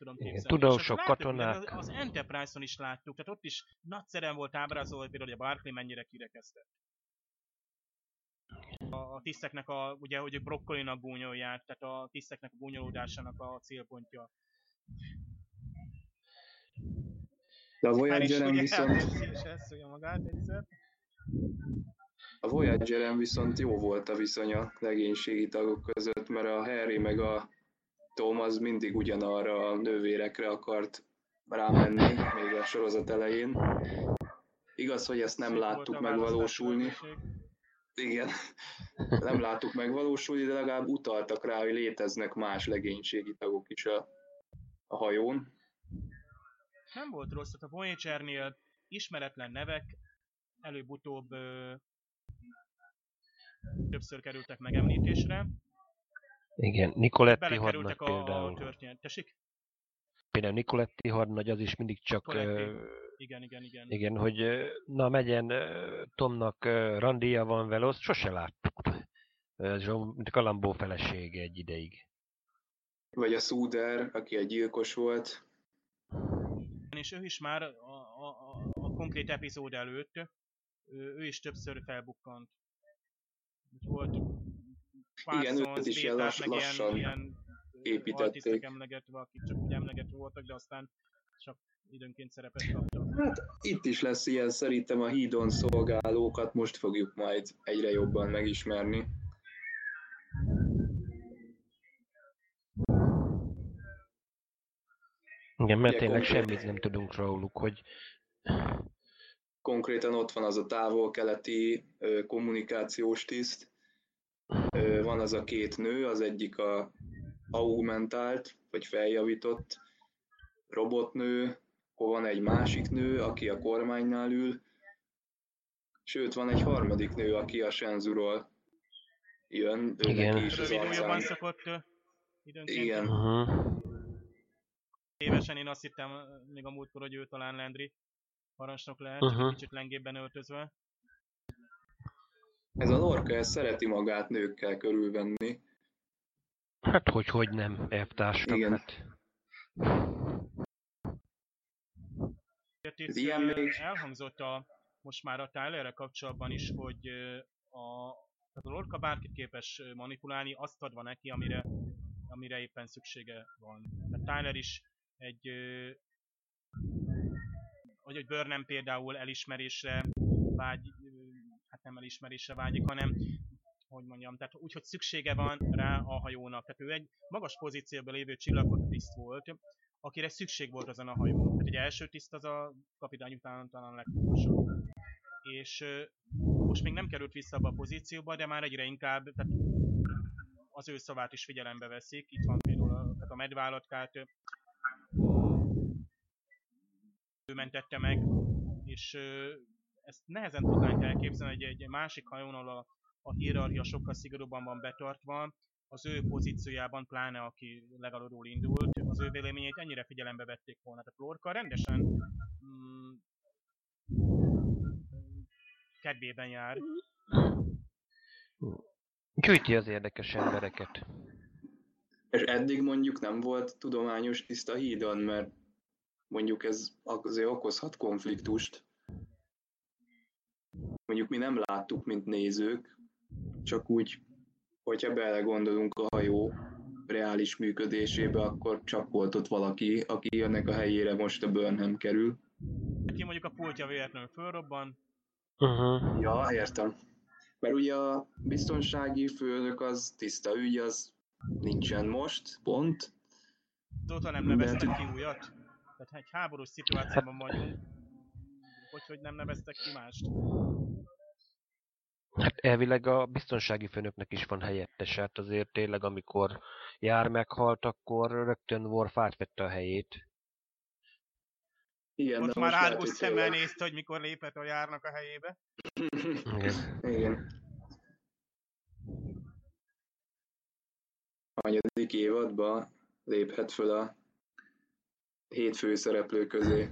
C: Tudom képzelni.
B: tudósok, katonák.
C: ugye Az Enterprise-on is láttuk, tehát ott is nagyszerűen volt ábrázolva, hogy például hogy a Barclay mennyire kirekesztett. A, a tiszteknek a, ugye, hogy ők brokkolinak gúnyolják, tehát a tiszteknek a gúnyolódásának a célpontja.
A: De a Voyager-en viszont,
C: magát egyszer.
A: a Voyager-en viszont jó volt a viszony a legénységi tagok között, mert a Harry meg a Tom az mindig ugyanarra a nővérekre akart rámenni, még a sorozat elején. Igaz, hogy ezt nem
C: Szép
A: láttuk megvalósulni. Igen, (laughs) nem láttuk megvalósulni, de legalább utaltak rá, hogy léteznek más legénységi tagok is a, a hajón.
C: Nem volt rossz, tehát a Voyager-nél ismeretlen nevek előbb-utóbb ö, többször kerültek megemlítésre.
B: Igen, Nicoletti hadnagy
C: a,
B: például.
C: történet. Tessék?
B: Például Nicoletti hadnagy az is mindig csak... Ö,
C: Igen, igen, igen.
B: igen, hogy na megyen Tomnak ö, randíja van vele, azt sose láttuk. Ez olyan, mint a Kalambó felesége egy ideig.
A: Vagy a Suder, aki egy gyilkos volt.
C: És ő is már a, a, a, a konkrét epizód előtt, ő, ő is többször felbukkant. Úgy
A: Igen, őt is ilyen lass- lassan
C: ilyen, ilyen
A: építették.
C: emlegetve, akik csak úgy emlegetve voltak, de aztán csak időnként szerepet kaptak.
A: Hát itt is lesz ilyen, szerintem a hídon szolgálókat most fogjuk majd egyre jobban megismerni.
B: Igen, mert
A: Ugye
B: tényleg
A: konkrét-
B: semmit nem tudunk róluk, hogy
A: Konkrétan ott van az a távol-keleti kommunikációs tiszt. Van az a két nő, az egyik a augmentált, vagy feljavított robotnő, akkor van egy másik nő, aki a kormánynál ül, sőt van egy harmadik nő, aki a Senzuról jön, ő
B: Igen.
A: neki is az arcán.
C: szokott időnként.
A: Igen.
B: uh-huh.
C: Évesen én azt hittem még a múltkor, hogy ő talán Landry parancsnok lehet,
B: uh-huh.
C: kicsit lengébben öltözve.
A: Ez a Lorca, ez szereti magát nőkkel körülvenni.
B: hát hogy, hogy nem, elvtársak,
A: Igen.
B: hát.
C: Itt,
A: Ez ilyen még-
C: elhangzott a, most már a Tylerre kapcsolatban is, hogy a, tehát a Lorca bárkit képes manipulálni, azt adva neki, amire, amire éppen szüksége van. Tehát Tyler is egy hogy hogy Burnham például elismerésre vágy, hát nem elismerésre vágyik, hanem hogy mondjam, tehát úgy, hogy szüksége van rá a hajónak. Tehát ő egy magas pozícióban lévő csillagkatiszt volt, akire szükség volt azon a hajón. Tehát egy első tiszt az a kapitány után talán legfontosabb. És most még nem került vissza abba a pozícióba, de már egyre inkább, tehát az ő szavát is figyelembe veszik. Itt van például a, tehát a medvállatkát, ő mentette meg, és ezt nehezen tudnánk elképzelni, hogy egy, egy másik hajón, ahol a, a hierarchia sokkal szigorúbban van betartva, az ő pozíciójában, pláne aki legalulról indult, az ő véleményét ennyire figyelembe vették volna. Tehát Lorca rendesen mm, kedvében jár.
B: Gyűjti az érdekes embereket.
A: És eddig mondjuk nem volt tudományos tiszta hídon, mert mondjuk ez azért okozhat konfliktust. Mondjuk mi nem láttuk, mint nézők, csak úgy, hogyha belegondolunk a hajó reális működésébe, akkor csak volt ott valaki, aki ennek a helyére most a Burnham kerül.
C: Ki mondjuk a pultja véletlenül fölrobban,
B: Uh-huh.
A: Ja, értem. Mert ugye a biztonsági főnök az tiszta ügy, az nincsen most, pont.
C: azóta nem
A: De
C: neveztek
A: tud-
C: ki újat. Tehát egy háborús szituációban vagyunk. Hogy, hogy nem neveztek ki mást.
B: Hát elvileg a biztonsági főnöknek is van helyettes, hát azért tényleg amikor jár meghalt, akkor rögtön Worf átvette a helyét.
A: Igen,
C: Most
A: de
C: már
A: hogy
C: szemmel nézte, hogy mikor lépett a járnak a helyébe.
B: Igen.
A: Igen. A hanyadik évadban léphet föl a hét főszereplő közé.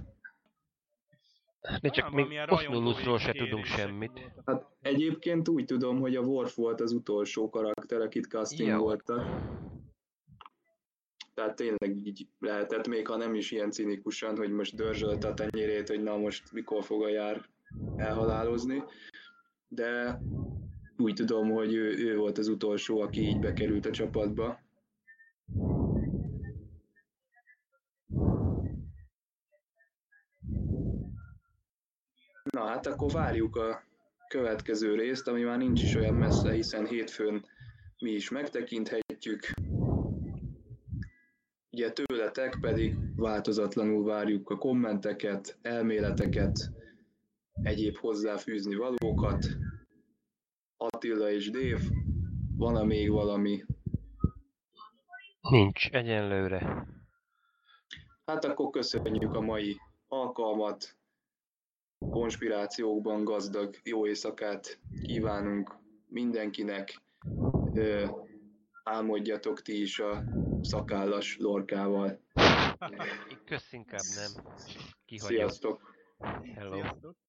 B: De csak
C: Talán
B: még Osnulusról se tudunk semmit.
C: voltak.
A: Hát egyébként úgy tudom, hogy a Worf volt az utolsó karakter, akit castingoltak. Tehát tényleg így lehetett, még ha nem is ilyen cinikusan, hogy most dörzsölt a tenyérét, hogy na most mikor fog a jár elhalálozni. De úgy tudom, hogy ő, ő volt az utolsó, aki így bekerült a csapatba. Na hát akkor várjuk a következő részt, ami már nincs is olyan messze, hiszen hétfőn mi is megtekinthetjük. Ugye tőletek pedig változatlanul várjuk a kommenteket, elméleteket, egyéb hozzáfűzni valókat. Attila és Dév, van-e még valami?
B: Nincs egyenlőre.
A: Hát akkor köszönjük a mai alkalmat. Konspirációkban gazdag jó éjszakát kívánunk mindenkinek. Ö, álmodjatok ti is a szakállas lorkával.
B: Kösz inkább nem. Kihagyom.
A: Sziasztok!
B: Hello.
C: Sziasztok!